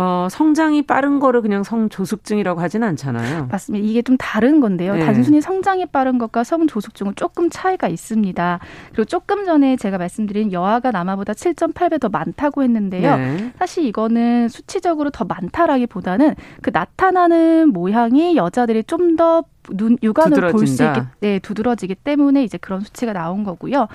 어, 성장이 빠른 거를 그냥 성조숙증이라고 하진 않잖아요. 맞습니다. 이게 좀 다른 건데요. 네. 단순히 성장이 빠른 것과 성조숙증은 조금 차이가 있습니다. 그리고 조금 전에 제가 말씀드린 여아가 남아보다 7.8배 더 많다고 했는데요. 네. 사실 이거는 수치적으로 더 많다라기보다는 그 나타나는 모양이 여자들이 좀더 눈 육안으로 볼 수 있게 네, 두드러지기 때문에 이제 그런 수치가 나온 거고요.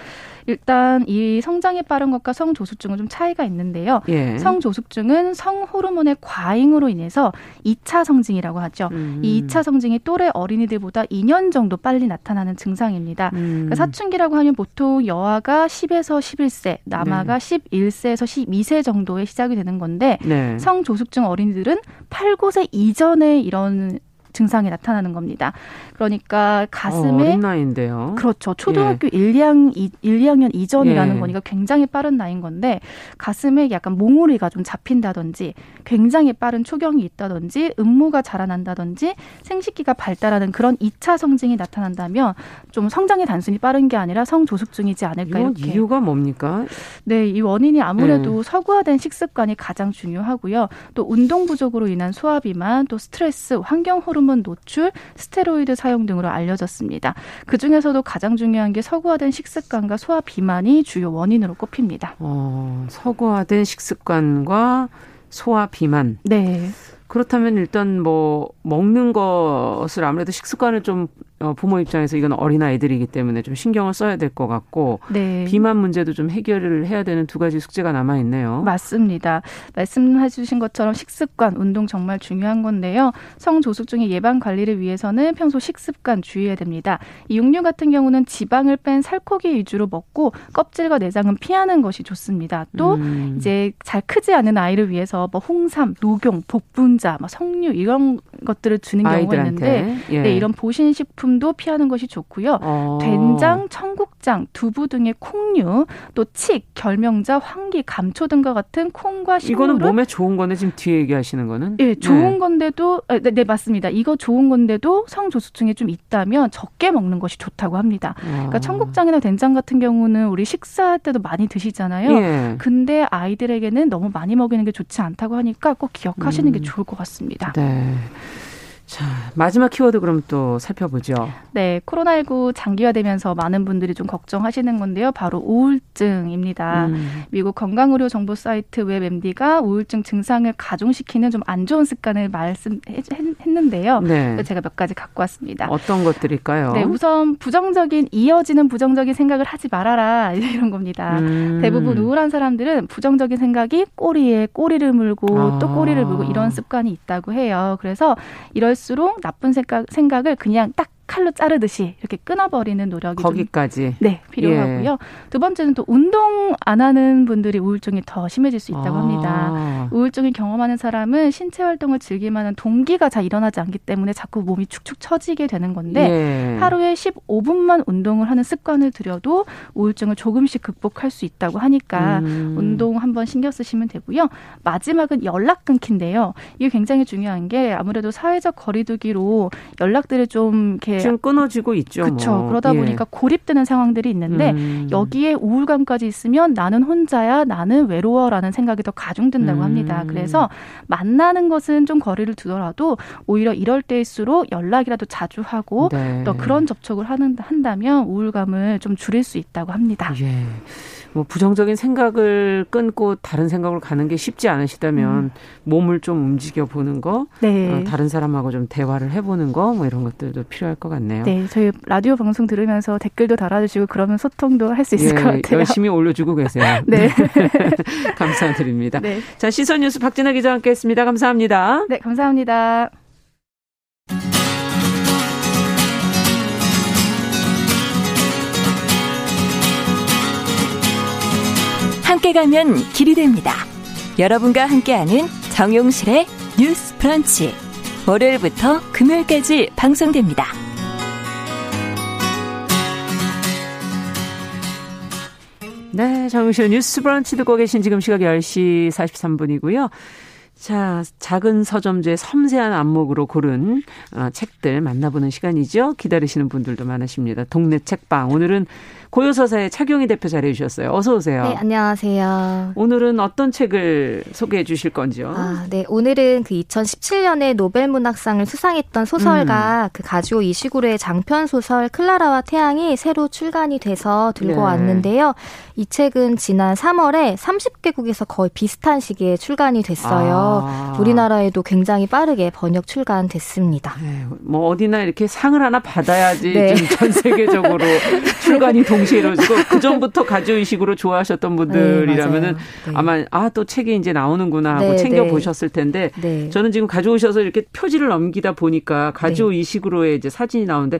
일단 이 성장이 빠른 것과 성조숙증은 좀 차이가 있는데요. 예. 성조숙증은 성호르몬의 과잉으로 인해서 2차 성징이라고 하죠. 음. 이 2차 성징이 또래 어린이들보다 2년 정도 빨리 나타나는 증상입니다. 음. 그러니까 사춘기라고 하면 보통 여아가 10에서 11세, 남아가 네. 11세에서 12세 정도에 시작이 되는 건데 네. 성조숙증 어린이들은 8, 9세 이전에 이런 증상이 나타나는 겁니다. 그러니까 가슴에 어, 린 나이인데요. 그렇죠. 초등학교 예. 1, 2학년, 1, 2학년 이전이라는 예. 거니까 굉장히 빠른 나이인 건데 가슴에 약간 몽우리가 좀 잡힌다든지 굉장히 빠른 초경이 있다든지 음모가 자라난다든지 생식기가 발달하는 그런 2차 성징이 나타난다면 좀 성장이 단순히 빠른 게 아니라 성조숙증이지 않을까 이렇게. 이유가 뭡니까? 네, 이 원인이 아무래도 예. 서구화된 식습관이 가장 중요하고요. 또 운동 부족으로 인한 소화 비만, 또 스트레스, 환경 호르몬 노출, 스테로이드 사용 등으로 알려졌습니다. 그 중에서도 가장 중요한 게 서구화된 식습관과 소화 비만이 주요 원인으로 꼽힙니다. 어, 서구화된 식습관과 소화 비만. 네. 그렇다면 일단 뭐 먹는 것을 아무래도 식습관을 좀 어, 부모 입장에서 이건 어린 아이들이기 때문에 좀 신경을 써야 될 것 같고 네. 비만 문제도 좀 해결을 해야 되는 두 가지 숙제가 남아 있네요. 맞습니다. 말씀해 주신 것처럼 식습관, 운동 정말 중요한 건데요. 성조숙증의 예방 관리를 위해서는 평소 식습관 주의해야 됩니다. 이 육류 같은 경우는 지방을 뺀 살코기 위주로 먹고 껍질과 내장은 피하는 것이 좋습니다. 또 음. 이제 잘 크지 않은 아이를 위해서 뭐 홍삼, 녹용, 복분자, 뭐 석류 이런 것들을 주는 경우가 아이들한테. 있는데 예. 네, 이런 보신 식품 식품도 피하는 것이 좋고요. 어. 된장, 청국장, 두부 등의 콩류, 또 칡, 결명자, 황기, 감초 등과 같은 콩과 식물을 이거는 몸에 좋은 건데 지금 뒤에 얘기하시는 거는? 네, 좋은 네. 건데도 아, 네, 네, 맞습니다. 이거 좋은 건데도 성조숙증이 좀 있다면 적게 먹는 것이 좋다고 합니다. 어. 그러니까 청국장이나 된장 같은 경우는 우리 식사할 때도 많이 드시잖아요. 예. 근데 아이들에게는 너무 많이 먹이는 게 좋지 않다고 하니까 꼭 기억하시는 음. 게 좋을 것 같습니다. 네. 자, 마지막 키워드 그럼 또 살펴보죠. 네, 코로나19 장기화되면서 많은 분들이 좀 걱정하시는 건데요. 바로 우울증입니다. 음. 미국 건강의료 정보 사이트 웹MD가 우울증 증상을 가중시키는 좀 안 좋은 습관을 말씀했는데요. 네. 제가 몇 가지 갖고 왔습니다. 어떤 것들일까요? 네, 우선 부정적인 이어지는 부정적인 생각을 하지 말아라 이런 겁니다. 음. 대부분 우울한 사람들은 부정적인 생각이 꼬리에 꼬리를 물고 아. 또 꼬리를 물고 이런 습관이 있다고 해요. 그래서 이럴 갈수록 나쁜 생각, 생각을 그냥 딱 칼로 자르듯이 이렇게 끊어버리는 노력이 거기까지 좀, 네 필요하고요. 예. 두 번째는 또 운동 안 하는 분들이 우울증이 더 심해질 수 있다고 아. 합니다. 우울증을 경험하는 사람은 신체 활동을 즐기만한 동기가 잘 일어나지 않기 때문에 자꾸 몸이 축축 처지게 되는 건데 예. 하루에 15분만 운동을 하는 습관을 들여도 우울증을 조금씩 극복할 수 있다고 하니까 음. 운동 한번 신경 쓰시면 되고요. 마지막은 연락 끊기인데요. 이게 굉장히 중요한 게 아무래도 사회적 거리두기로 연락들을 좀 이렇게 지금 끊어지고 있죠. 그렇죠. 뭐. 그러다 예. 보니까 고립되는 상황들이 있는데 음. 여기에 우울감까지 있으면 나는 혼자야, 나는 외로워라는 생각이 더 가중된다고 음. 합니다. 그래서 만나는 것은 좀 거리를 두더라도 오히려 이럴 때일수록 연락이라도 자주 하고 네. 또 그런 접촉을 하는 한다면 우울감을 좀 줄일 수 있다고 합니다. 예. 뭐 부정적인 생각을 끊고 다른 생각으로 가는 게 쉽지 않으시다면 음. 몸을 좀 움직여 보는 거, 네. 어, 다른 사람하고 좀 대화를 해보는 거, 뭐 이런 것들도 필요할 것 같네요. 네, 저희 라디오 방송 들으면서 댓글도 달아주시고 그러면 소통도 할 수 있을 예, 것 같아요. 열심히 올려주고 계세요. 네, 감사드립니다. 네. 자 시선 뉴스 박진아 기자와 함께했습니다. 감사합니다. 네, 감사합니다. 함께 가면 길이 됩니다. 여러분과 함께하는 정용실의 뉴스 프런치. 월요일부터 금요일까지 방송됩니다. 네, 정우실 뉴스 브런치 듣고 계신 지금 시각 10시 43분이고요. 자, 작은 서점주의 섬세한 안목으로 고른 어, 책들 만나보는 시간이죠. 기다리시는 분들도 많으십니다. 동네 책방. 오늘은 고요서사의 차경희 대표 자리해 주셨어요. 어서 오세요. 네, 안녕하세요. 오늘은 어떤 책을 소개해 주실 건지요? 아, 네. 오늘은 그 2017년에 노벨 문학상을 수상했던 소설가 음. 그 가주오 이시구르의 장편 소설 클라라와 태양이 새로 출간이 돼서 들고 네. 왔는데요. 이 책은 지난 3월에 30개국에서 거의 비슷한 시기에 출간이 됐어요. 아. 우리나라에도 굉장히 빠르게 번역 출간됐습니다. 네, 뭐 어디나 이렇게 상을 하나 받아야지 네. 전 세계적으로 출간이 동 동시에 이루어지고 그 전부터 가족 의식으로 좋아하셨던 분들이라면은 네, 네. 아마 아 또 책이 이제 나오는구나 하고 네, 챙겨 네. 보셨을 텐데 네. 저는 지금 가져오셔서 이렇게 표지를 넘기다 보니까 가족 의식으로의 이제 사진이 나오는데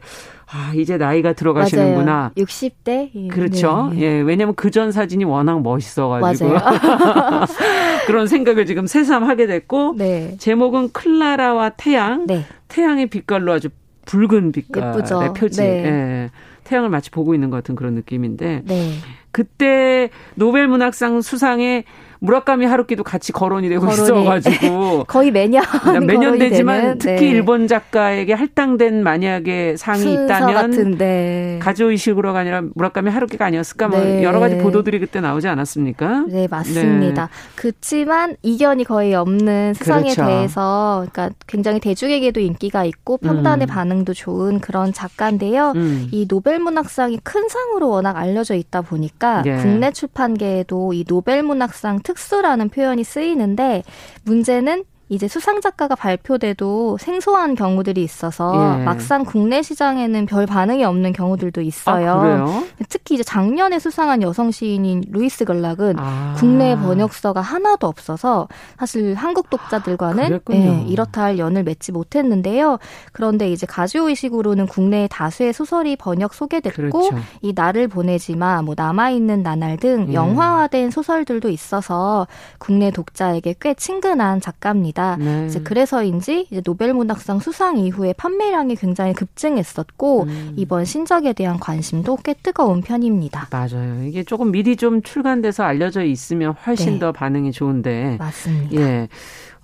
아, 이제 나이가 들어가시는구나. 맞아요. 60대? 그렇죠. 예, 왜냐면 그 전 사진이 워낙 멋있어가지고. 그런 생각을 지금 새삼 하게 됐고. 네. 제목은 클라라와 태양. 네. 태양의 빛깔로 아주 붉은 빛깔의 표지. 네. 예. 태양을 마치 보고 있는 것 같은 그런 느낌인데 네. 그때 노벨 문학상 수상에 무라카미 하루키도 같이 거론이 되고 거론이. 있어가지고 거의 매년 매년 되지만 되는, 특히 네. 일본 작가에게 할당된 만약에 상이 있다면 같은데. 가즈오 이시구로가 아니라 무라카미 하루키가 아니었을까 뭐 네. 뭐 여러 가지 보도들이 그때 나오지 않았습니까? 네 맞습니다. 네. 그렇지만 이견이 거의 없는 수상에 그렇죠. 대해서 그러니까 굉장히 대중에게도 인기가 있고 평단의 음. 반응도 좋은 그런 작가인데요. 음. 이 노벨 문학상이 큰 상으로 워낙 알려져 있다 보니까 예. 국내 출판계에도 이 노벨 문학상 특 특수라는 표현이 쓰이는데 문제는 이제 수상 작가가 발표돼도 생소한 경우들이 있어서 예. 막상 국내 시장에는 별 반응이 없는 경우들도 있어요. 아, 특히 이제 작년에 수상한 여성 시인인 루이스 글락은 아. 국내 번역서가 하나도 없어서 사실 한국 독자들과는 예, 이렇다 할 연을 맺지 못했는데요. 그런데 이제 가주의식으로는 국내에 다수의 소설이 번역 소개됐고 그렇죠. 이 나를 보내지마, 뭐 남아 있는 나날 등 예. 영화화된 소설들도 있어서 국내 독자에게 꽤 친근한 작가입니다. 있습니다. 네. 이제 그래서인지 이제 노벨 문학상 수상 이후에 판매량이 굉장히 급증했었고 음. 이번 신작에 대한 관심도 꽤 뜨거운 편입니다. 맞아요. 이게 조금 미리 좀 출간돼서 알려져 있으면 훨씬 네. 더 반응이 좋은데. 맞습니다. 예.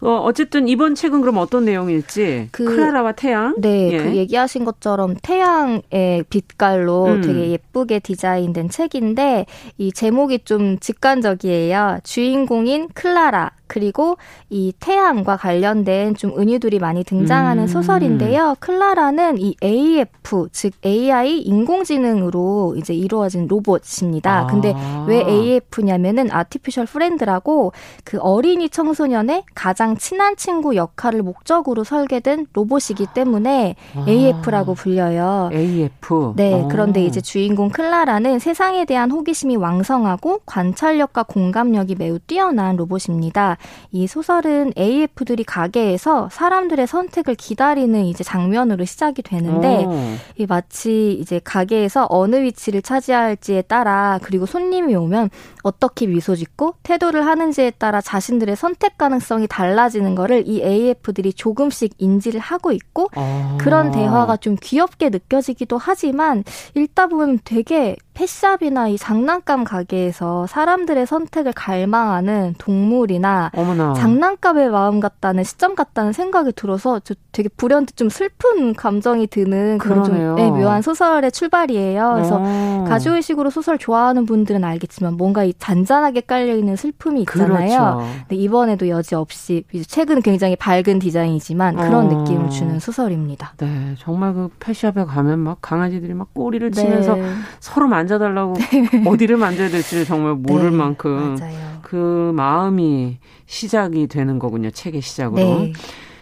어, 어쨌든 이번 책은 그럼 어떤 내용일지 그, 클라라와 태양 네, 예. 그 얘기하신 것처럼 태양의 빛깔로 음. 되게 예쁘게 디자인된 책인데 이 제목이 좀 직관적이에요. 주인공인 클라라 그리고 이 태양과 관련된 좀 은유들이 많이 등장하는 음. 소설인데요. 클라라는 이 AF 즉 AI 인공지능으로 이제 이루어진 로봇입니다. 아. 근데 왜 AF냐면은 Artificial Friend라고 그 어린이 청소년의 가장 친한 친구 역할을 목적으로 설계된 로봇이기 때문에 아. AF라고 불려요. AF. 네. 아. 그런데 이제 주인공 클라라는 세상에 대한 호기심이 왕성하고 관찰력과 공감력이 매우 뛰어난 로봇입니다. 이 소설은 AF들이 가게에서 사람들의 선택을 기다리는 이제 장면으로 시작이 되는데 이 마치 이제 가게에서 어느 위치를 차지할지에 따라 그리고 손님이 오면 어떻게 미소 짓고 태도를 하는지에 따라 자신들의 선택 가능성이 달라지는 거를 이 AF들이 조금씩 인지를 하고 있고 아. 그런 대화가 좀 귀엽게 느껴지기도 하지만 읽다 보면 되게 펫샵이나 이 장난감 가게에서 사람들의 선택을 갈망하는 동물이나 어머나. 장난감의 마음 같다는 시점 같다는 생각이 들어서 저 되게 불현듯 좀 슬픈 감정이 드는 그런 그러네요. 좀 네, 묘한 소설의 출발이에요. 그래서 어. 가족의식으로 소설 좋아하는 분들은 알겠지만 뭔가 이 잔잔하게 깔려 있는 슬픔이 있잖아요. 그렇죠. 근데 이번에도 여지없이 책은 굉장히 밝은 디자인이지만 그런 어. 느낌을 주는 소설입니다. 네, 정말 그 펫샵에 가면 막 강아지들이 막 꼬리를 치면서 네. 서로 만 만져달라고 네. 어디를 만져야 될지 정말 모를 네, 만큼 맞아요. 그 마음이 시작이 되는 거군요. 책의 시작으로.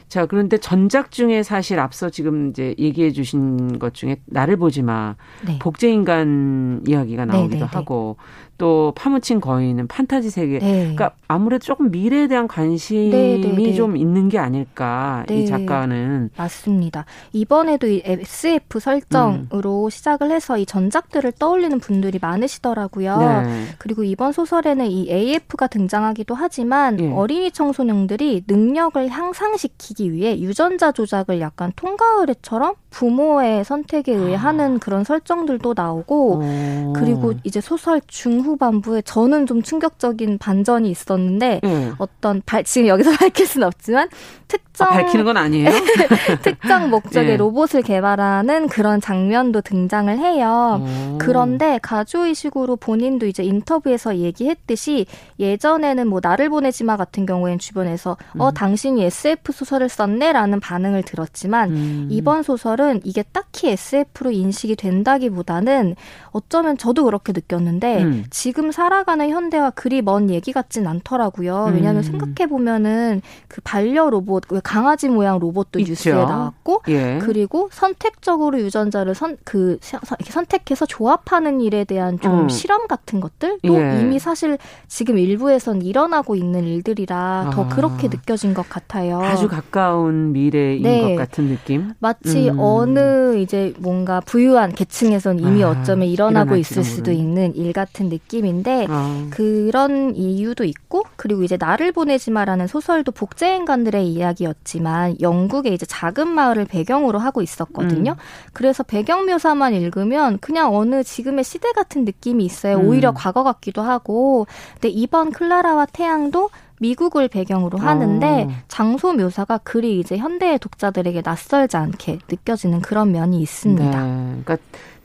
네. 자, 그런데 전작 중에 사실 앞서 지금 이제 얘기해 주신 것 중에 나를 보지 마. 네. 복제인간 이야기가 나오기도 네, 네, 네. 하고 또 파묻힌 거인은 판타지 세계. 네. 그러니까 아무래도 조금 미래에 대한 관심이 네, 네, 네. 좀 있는 게 아닐까 이 네. 작가는 맞습니다. 이번에도 이 SF 설정으로 음. 시작을 해서 이 전작들을 떠올리는 분들이 많으시더라고요. 네. 그리고 이번 소설에는 이 AF가 등장하기도 하지만 예. 어린이 청소년들이 능력을 향상시키기 위해 유전자 조작을 약간 통과 의례처럼 부모의 선택에 의해 아. 하는 그런 설정들도 나오고 오. 그리고 이제 소설 중후 후반부에 저는 좀 충격적인 반전이 있었는데 네. 어떤 발, 지금 여기서 밝힐 수는 없지만 특정 아, 밝히는 건 아니에요. 특정 목적의 네. 로봇을 개발하는 그런 장면도 등장을 해요. 오. 그런데 가조의식으로 본인도 이제 인터뷰에서 얘기했듯이 예전에는 뭐 나를 보내지 마 같은 경우에는 주변에서 어, 음. 어 당신이 SF 소설을 썼네라는 반응을 들었지만 음. 이번 소설은 이게 딱히 SF로 인식이 된다기보다는 어쩌면 저도 그렇게 느꼈는데 음. 지금 살아가는 현대와 그리 먼 얘기 같진 않더라고요. 왜냐하면 음. 생각해 보면은 그 반려 로봇, 강아지 모양 로봇도 있죠. 뉴스에 나왔고 예. 그리고 선택적으로 유전자를 선 그 선택해서 조합하는 일에 대한 좀 음. 실험 같은 것들도 예. 이미 사실 지금 일부에선 일어나고 있는 일들이라 아. 더 그렇게 느껴진 것 같아요. 아주 가까운 미래인 네. 것 같은 느낌. 마치 음. 어느 이제 뭔가 부유한 계층에선 이미 아. 어쩌면 일어나고 있을 수도 있는 일 같은 느낌 인데 아. 그런 이유도 있고 그리고 이제 나를 보내지 마라는 소설도 복제 인간들의 이야기였지만 영국의 이제 작은 마을을 배경으로 하고 있었거든요. 음. 그래서 배경 묘사만 읽으면 그냥 어느 지금의 시대 같은 느낌이 있어요. 음. 오히려 과거 같기도 하고. 근데 이번 클라라와 태양도 미국을 배경으로 하는데 어. 장소 묘사가 그리 이제 현대의 독자들에게 낯설지 않게 느껴지는 그런 면이 있습니다. 네. 그러니까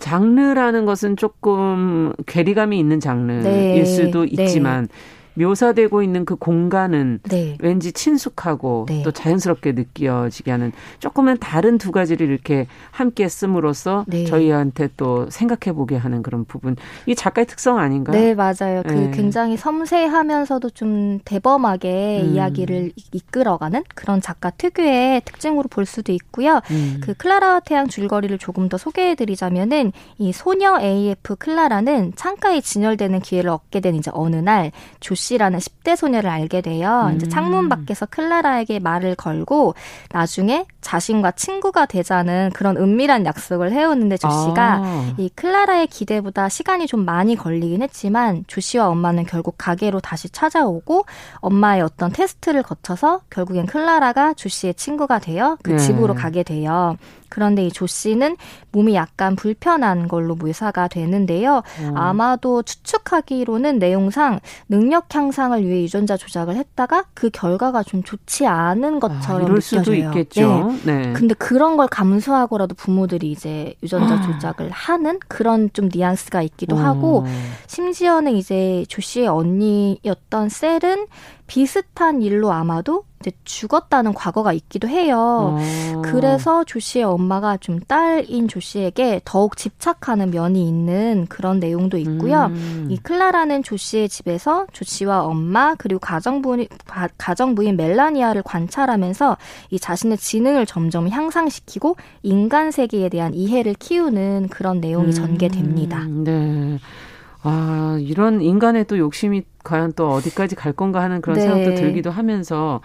장르라는 것은 조금 괴리감이 있는 장르일 네. 수도 네. 있지만 네. 묘사되고 있는 그 공간은 네. 왠지 친숙하고 네. 또 자연스럽게 느껴지게 하는 조금은 다른 두 가지를 이렇게 함께 씀으로써 네. 저희한테 또 생각해 보게 하는 그런 부분. 이 작가의 특성 아닌가요? 네, 맞아요. 그 네. 굉장히 섬세하면서도 좀 대범하게 음. 이야기를 이끌어가는 그런 작가 특유의 특징으로 볼 수도 있고요. 음. 그 클라라 태양 줄거리를 조금 더 소개해 드리자면은 이 소녀 AF 클라라는 창가에 진열되는 기회를 얻게 된 이제 어느 날 조. 씨라는 10대 소녀를 알게 돼요. 음. 이제 창문 밖에서 클라라에게 말을 걸고 나중에 자신과 친구가 되자는 그런 은밀한 약속을 해오는데 조 씨가 아. 이 클라라의 기대보다 시간이 좀 많이 걸리긴 했지만 조 씨와 엄마는 결국 가게로 다시 찾아오고 엄마의 어떤 테스트를 거쳐서 결국엔 클라라가 조 씨의 친구가 되어 그 네. 집으로 가게 돼요. 그런데 이 조 씨는 몸이 약간 불편한 걸로 묘사가 되는데요. 음. 아마도 추측하기로는 내용상 능력 향상을 위해 유전자 조작을 했다가 그 결과가 좀 좋지 않은 것처럼 아, 이럴 느껴져요. 수도 있겠죠. 네. 네. 근데 그런 걸 감수하고라도 부모들이 이제 유전자 아. 조작을 하는 그런 좀 뉘앙스가 있기도 오. 하고 심지어는 이제 조 씨의 언니였던 셀은 비슷한 일로 아마도 이제 죽었다는 과거가 있기도 해요. 어. 그래서 조 씨의 엄마가 좀 딸인 조 씨에게 더욱 집착하는 면이 있는 그런 내용도 있고요. 음. 이 클라라는 조 씨의 집에서 조 씨와 엄마 그리고 가정부인, 가정부인 멜라니아를 관찰하면서 이 자신의 지능을 점점 향상시키고 인간 세계에 대한 이해를 키우는 그런 내용이 음. 전개됩니다. 네. 아, 이런 인간의 또 욕심이 과연 또 어디까지 갈 건가 하는 그런 네. 생각도 들기도 하면서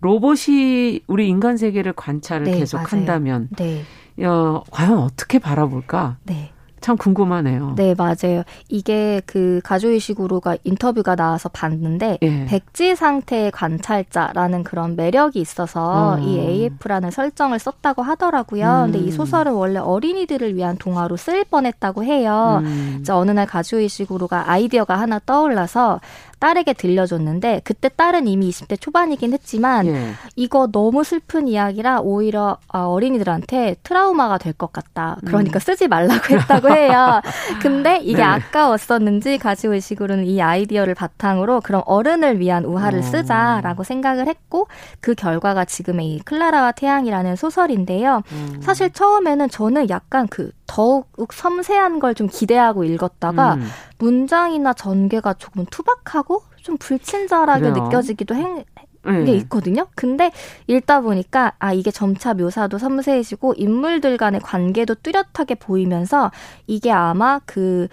로봇이 우리 인간 세계를 관찰을 네, 계속 맞아요. 한다면 네. 어, 과연 어떻게 바라볼까? 네. 참 궁금하네요. 네, 맞아요. 이게 그 가조의식으로가 인터뷰가 나와서 봤는데 예. 백지 상태의 관찰자라는 그런 매력이 있어서 어. 이 AF라는 설정을 썼다고 하더라고요. 음. 근데 이 소설은 원래 어린이들을 위한 동화로 쓰일 뻔했다고 해요. 음. 이제 어느 날 가조의식으로가 아이디어가 하나 떠올라서 딸에게 들려줬는데 그때 딸은 이미 20대 초반이긴 했지만 예. 이거 너무 슬픈 이야기라 오히려 아, 어린이들한테 트라우마가 될 것 같다. 그러니까 음. 쓰지 말라고 했다고 해요. 근데 이게 네. 아까웠었는지 가지고 의식으로는 이 아이디어를 바탕으로 그럼 어른을 위한 우화를 어. 쓰자라고 생각을 했고 그 결과가 지금의 이 클라라와 태양이라는 소설인데요. 음. 사실 처음에는 저는 약간 그 더욱 섬세한 걸 좀 기대하고 읽었다가 음. 문장이나 전개가 조금 투박하고 좀 불친절하게 그래요. 느껴지기도 해, 네. 게 있거든요. 근데 읽다 보니까 아 이게 점차 묘사도 섬세해지고 인물들 간의 관계도 뚜렷하게 보이면서 이게 아마 그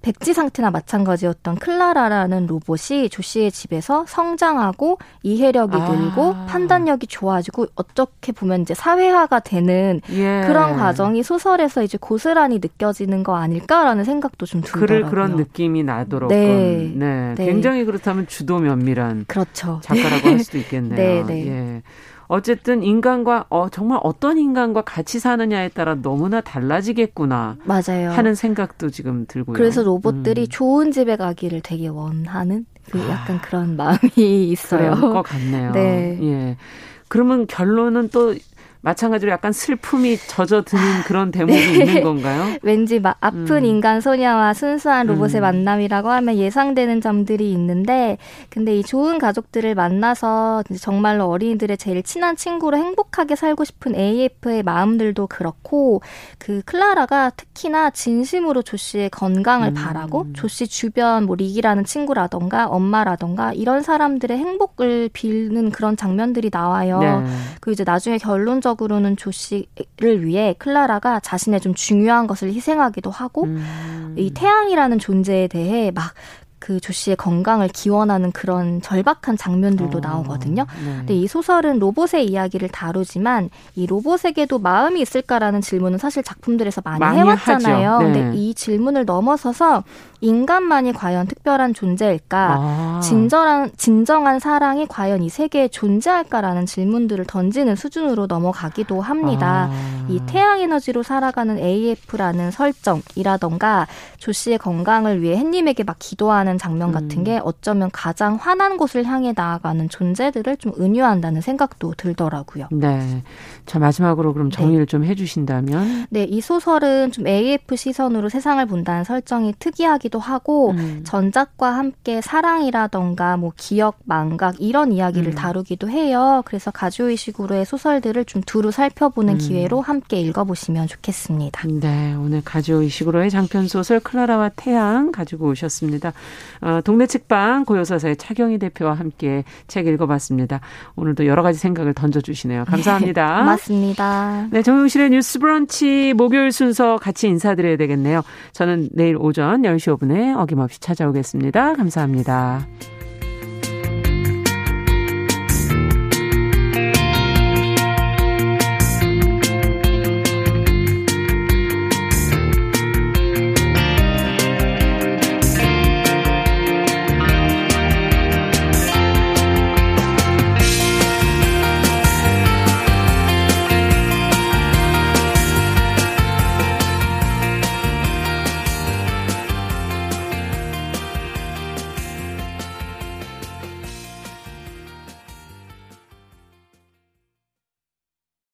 백지 상태나 마찬가지였던 클라라라는 로봇이 조 씨의 집에서 성장하고 이해력이 아. 늘고 판단력이 좋아지고 어떻게 보면 이제 사회화가 되는 예. 그런 과정이 소설에서 이제 고스란히 느껴지는 거 아닐까라는 생각도 좀 들더라고요. 그런 느낌이 나도록 네. 네. 네. 굉장히 그렇다면 주도 면밀한 그렇죠. 작가라고 할 수도 있겠네요. 네, 네. 예. 어쨌든 인간과 어 정말 어떤 인간과 같이 사느냐에 따라 너무나 달라지겠구나. 맞아요. 하는 생각도 지금 들고요. 그래서 로봇들이 음. 좋은 집에 가기를 되게 원하는 그 약간 아. 그런 마음이 있어요. 그럴 것 같네요. 네. 예. 그러면 결론은 또 마찬가지로 약간 슬픔이 젖어드는 그런 대목이 네. 있는 건가요? 왠지 막 아픈 음. 인간 소녀와 순수한 로봇의 음. 만남이라고 하면 예상되는 점들이 있는데, 근데 이 좋은 가족들을 만나서 정말로 어린이들의 제일 친한 친구로 행복하게 살고 싶은 AF의 마음들도 그렇고, 그 클라라가 특히나 진심으로 조 씨의 건강을 음. 바라고, 조 씨 주변 뭐 리기라는 친구라던가 엄마라던가 이런 사람들의 행복을 빌는 그런 장면들이 나와요. 네. 그 이제 나중에 결론적 결론적으로는 조 씨를 위해 클라라가 자신의 좀 중요한 것을 희생하기도 하고 음. 이 태양이라는 존재에 대해 막 그조 씨의 건강을 기원하는 그런 절박한 장면들도 어, 나오거든요. 네. 근데 이 소설은 로봇의 이야기를 다루지만 이 로봇에게도 마음이 있을까라는 질문은 사실 작품들에서 많이, 많이 해왔잖아요. 네. 근데 이 질문을 넘어서서 인간만이 과연 특별한 존재일까? 아. 진정한 진정한 사랑이 과연 이 세계에 존재할까라는 질문들을 던지는 수준으로 넘어가기도 합니다. 아. 이 태양 에너지로 살아가는 AF라는 설정이라던가 조 씨의 건강을 위해 햇님에게 막 기도하는 장면 같은 음. 게 어쩌면 가장 환한 곳을 향해 나아가는 존재들을 좀 은유한다는 생각도 들더라고요. 네. 자 마지막으로 그럼 정리를 네. 좀 해주신다면? 네, 이 소설은 좀 AF 시선으로 세상을 본다는 설정이 특이하기 이야기도 하고 음. 전작과 함께 사랑이라던가 뭐 기억, 망각 이런 이야기를 음. 다루기도 해요. 그래서 가주의식으로의 소설들을 좀 두루 살펴보는 음. 기회로 함께 읽어보시면 좋겠습니다. 네, 오늘 가주의식으로의 장편 소설 클라라와 태양 가지고 오셨습니다. 어, 동네 책방 고요사사의 차경희 대표와 함께 책 읽어봤습니다. 오늘도 여러 가지 생각을 던져주시네요. 감사합니다. 네, 고맙습니다. 네, 정용실의 뉴스브런치 목요일 순서 같이 인사드려야 되겠네요. 저는 내일 오전 10시 5분 에 어김없이 찾아오겠습니다. 감사합니다.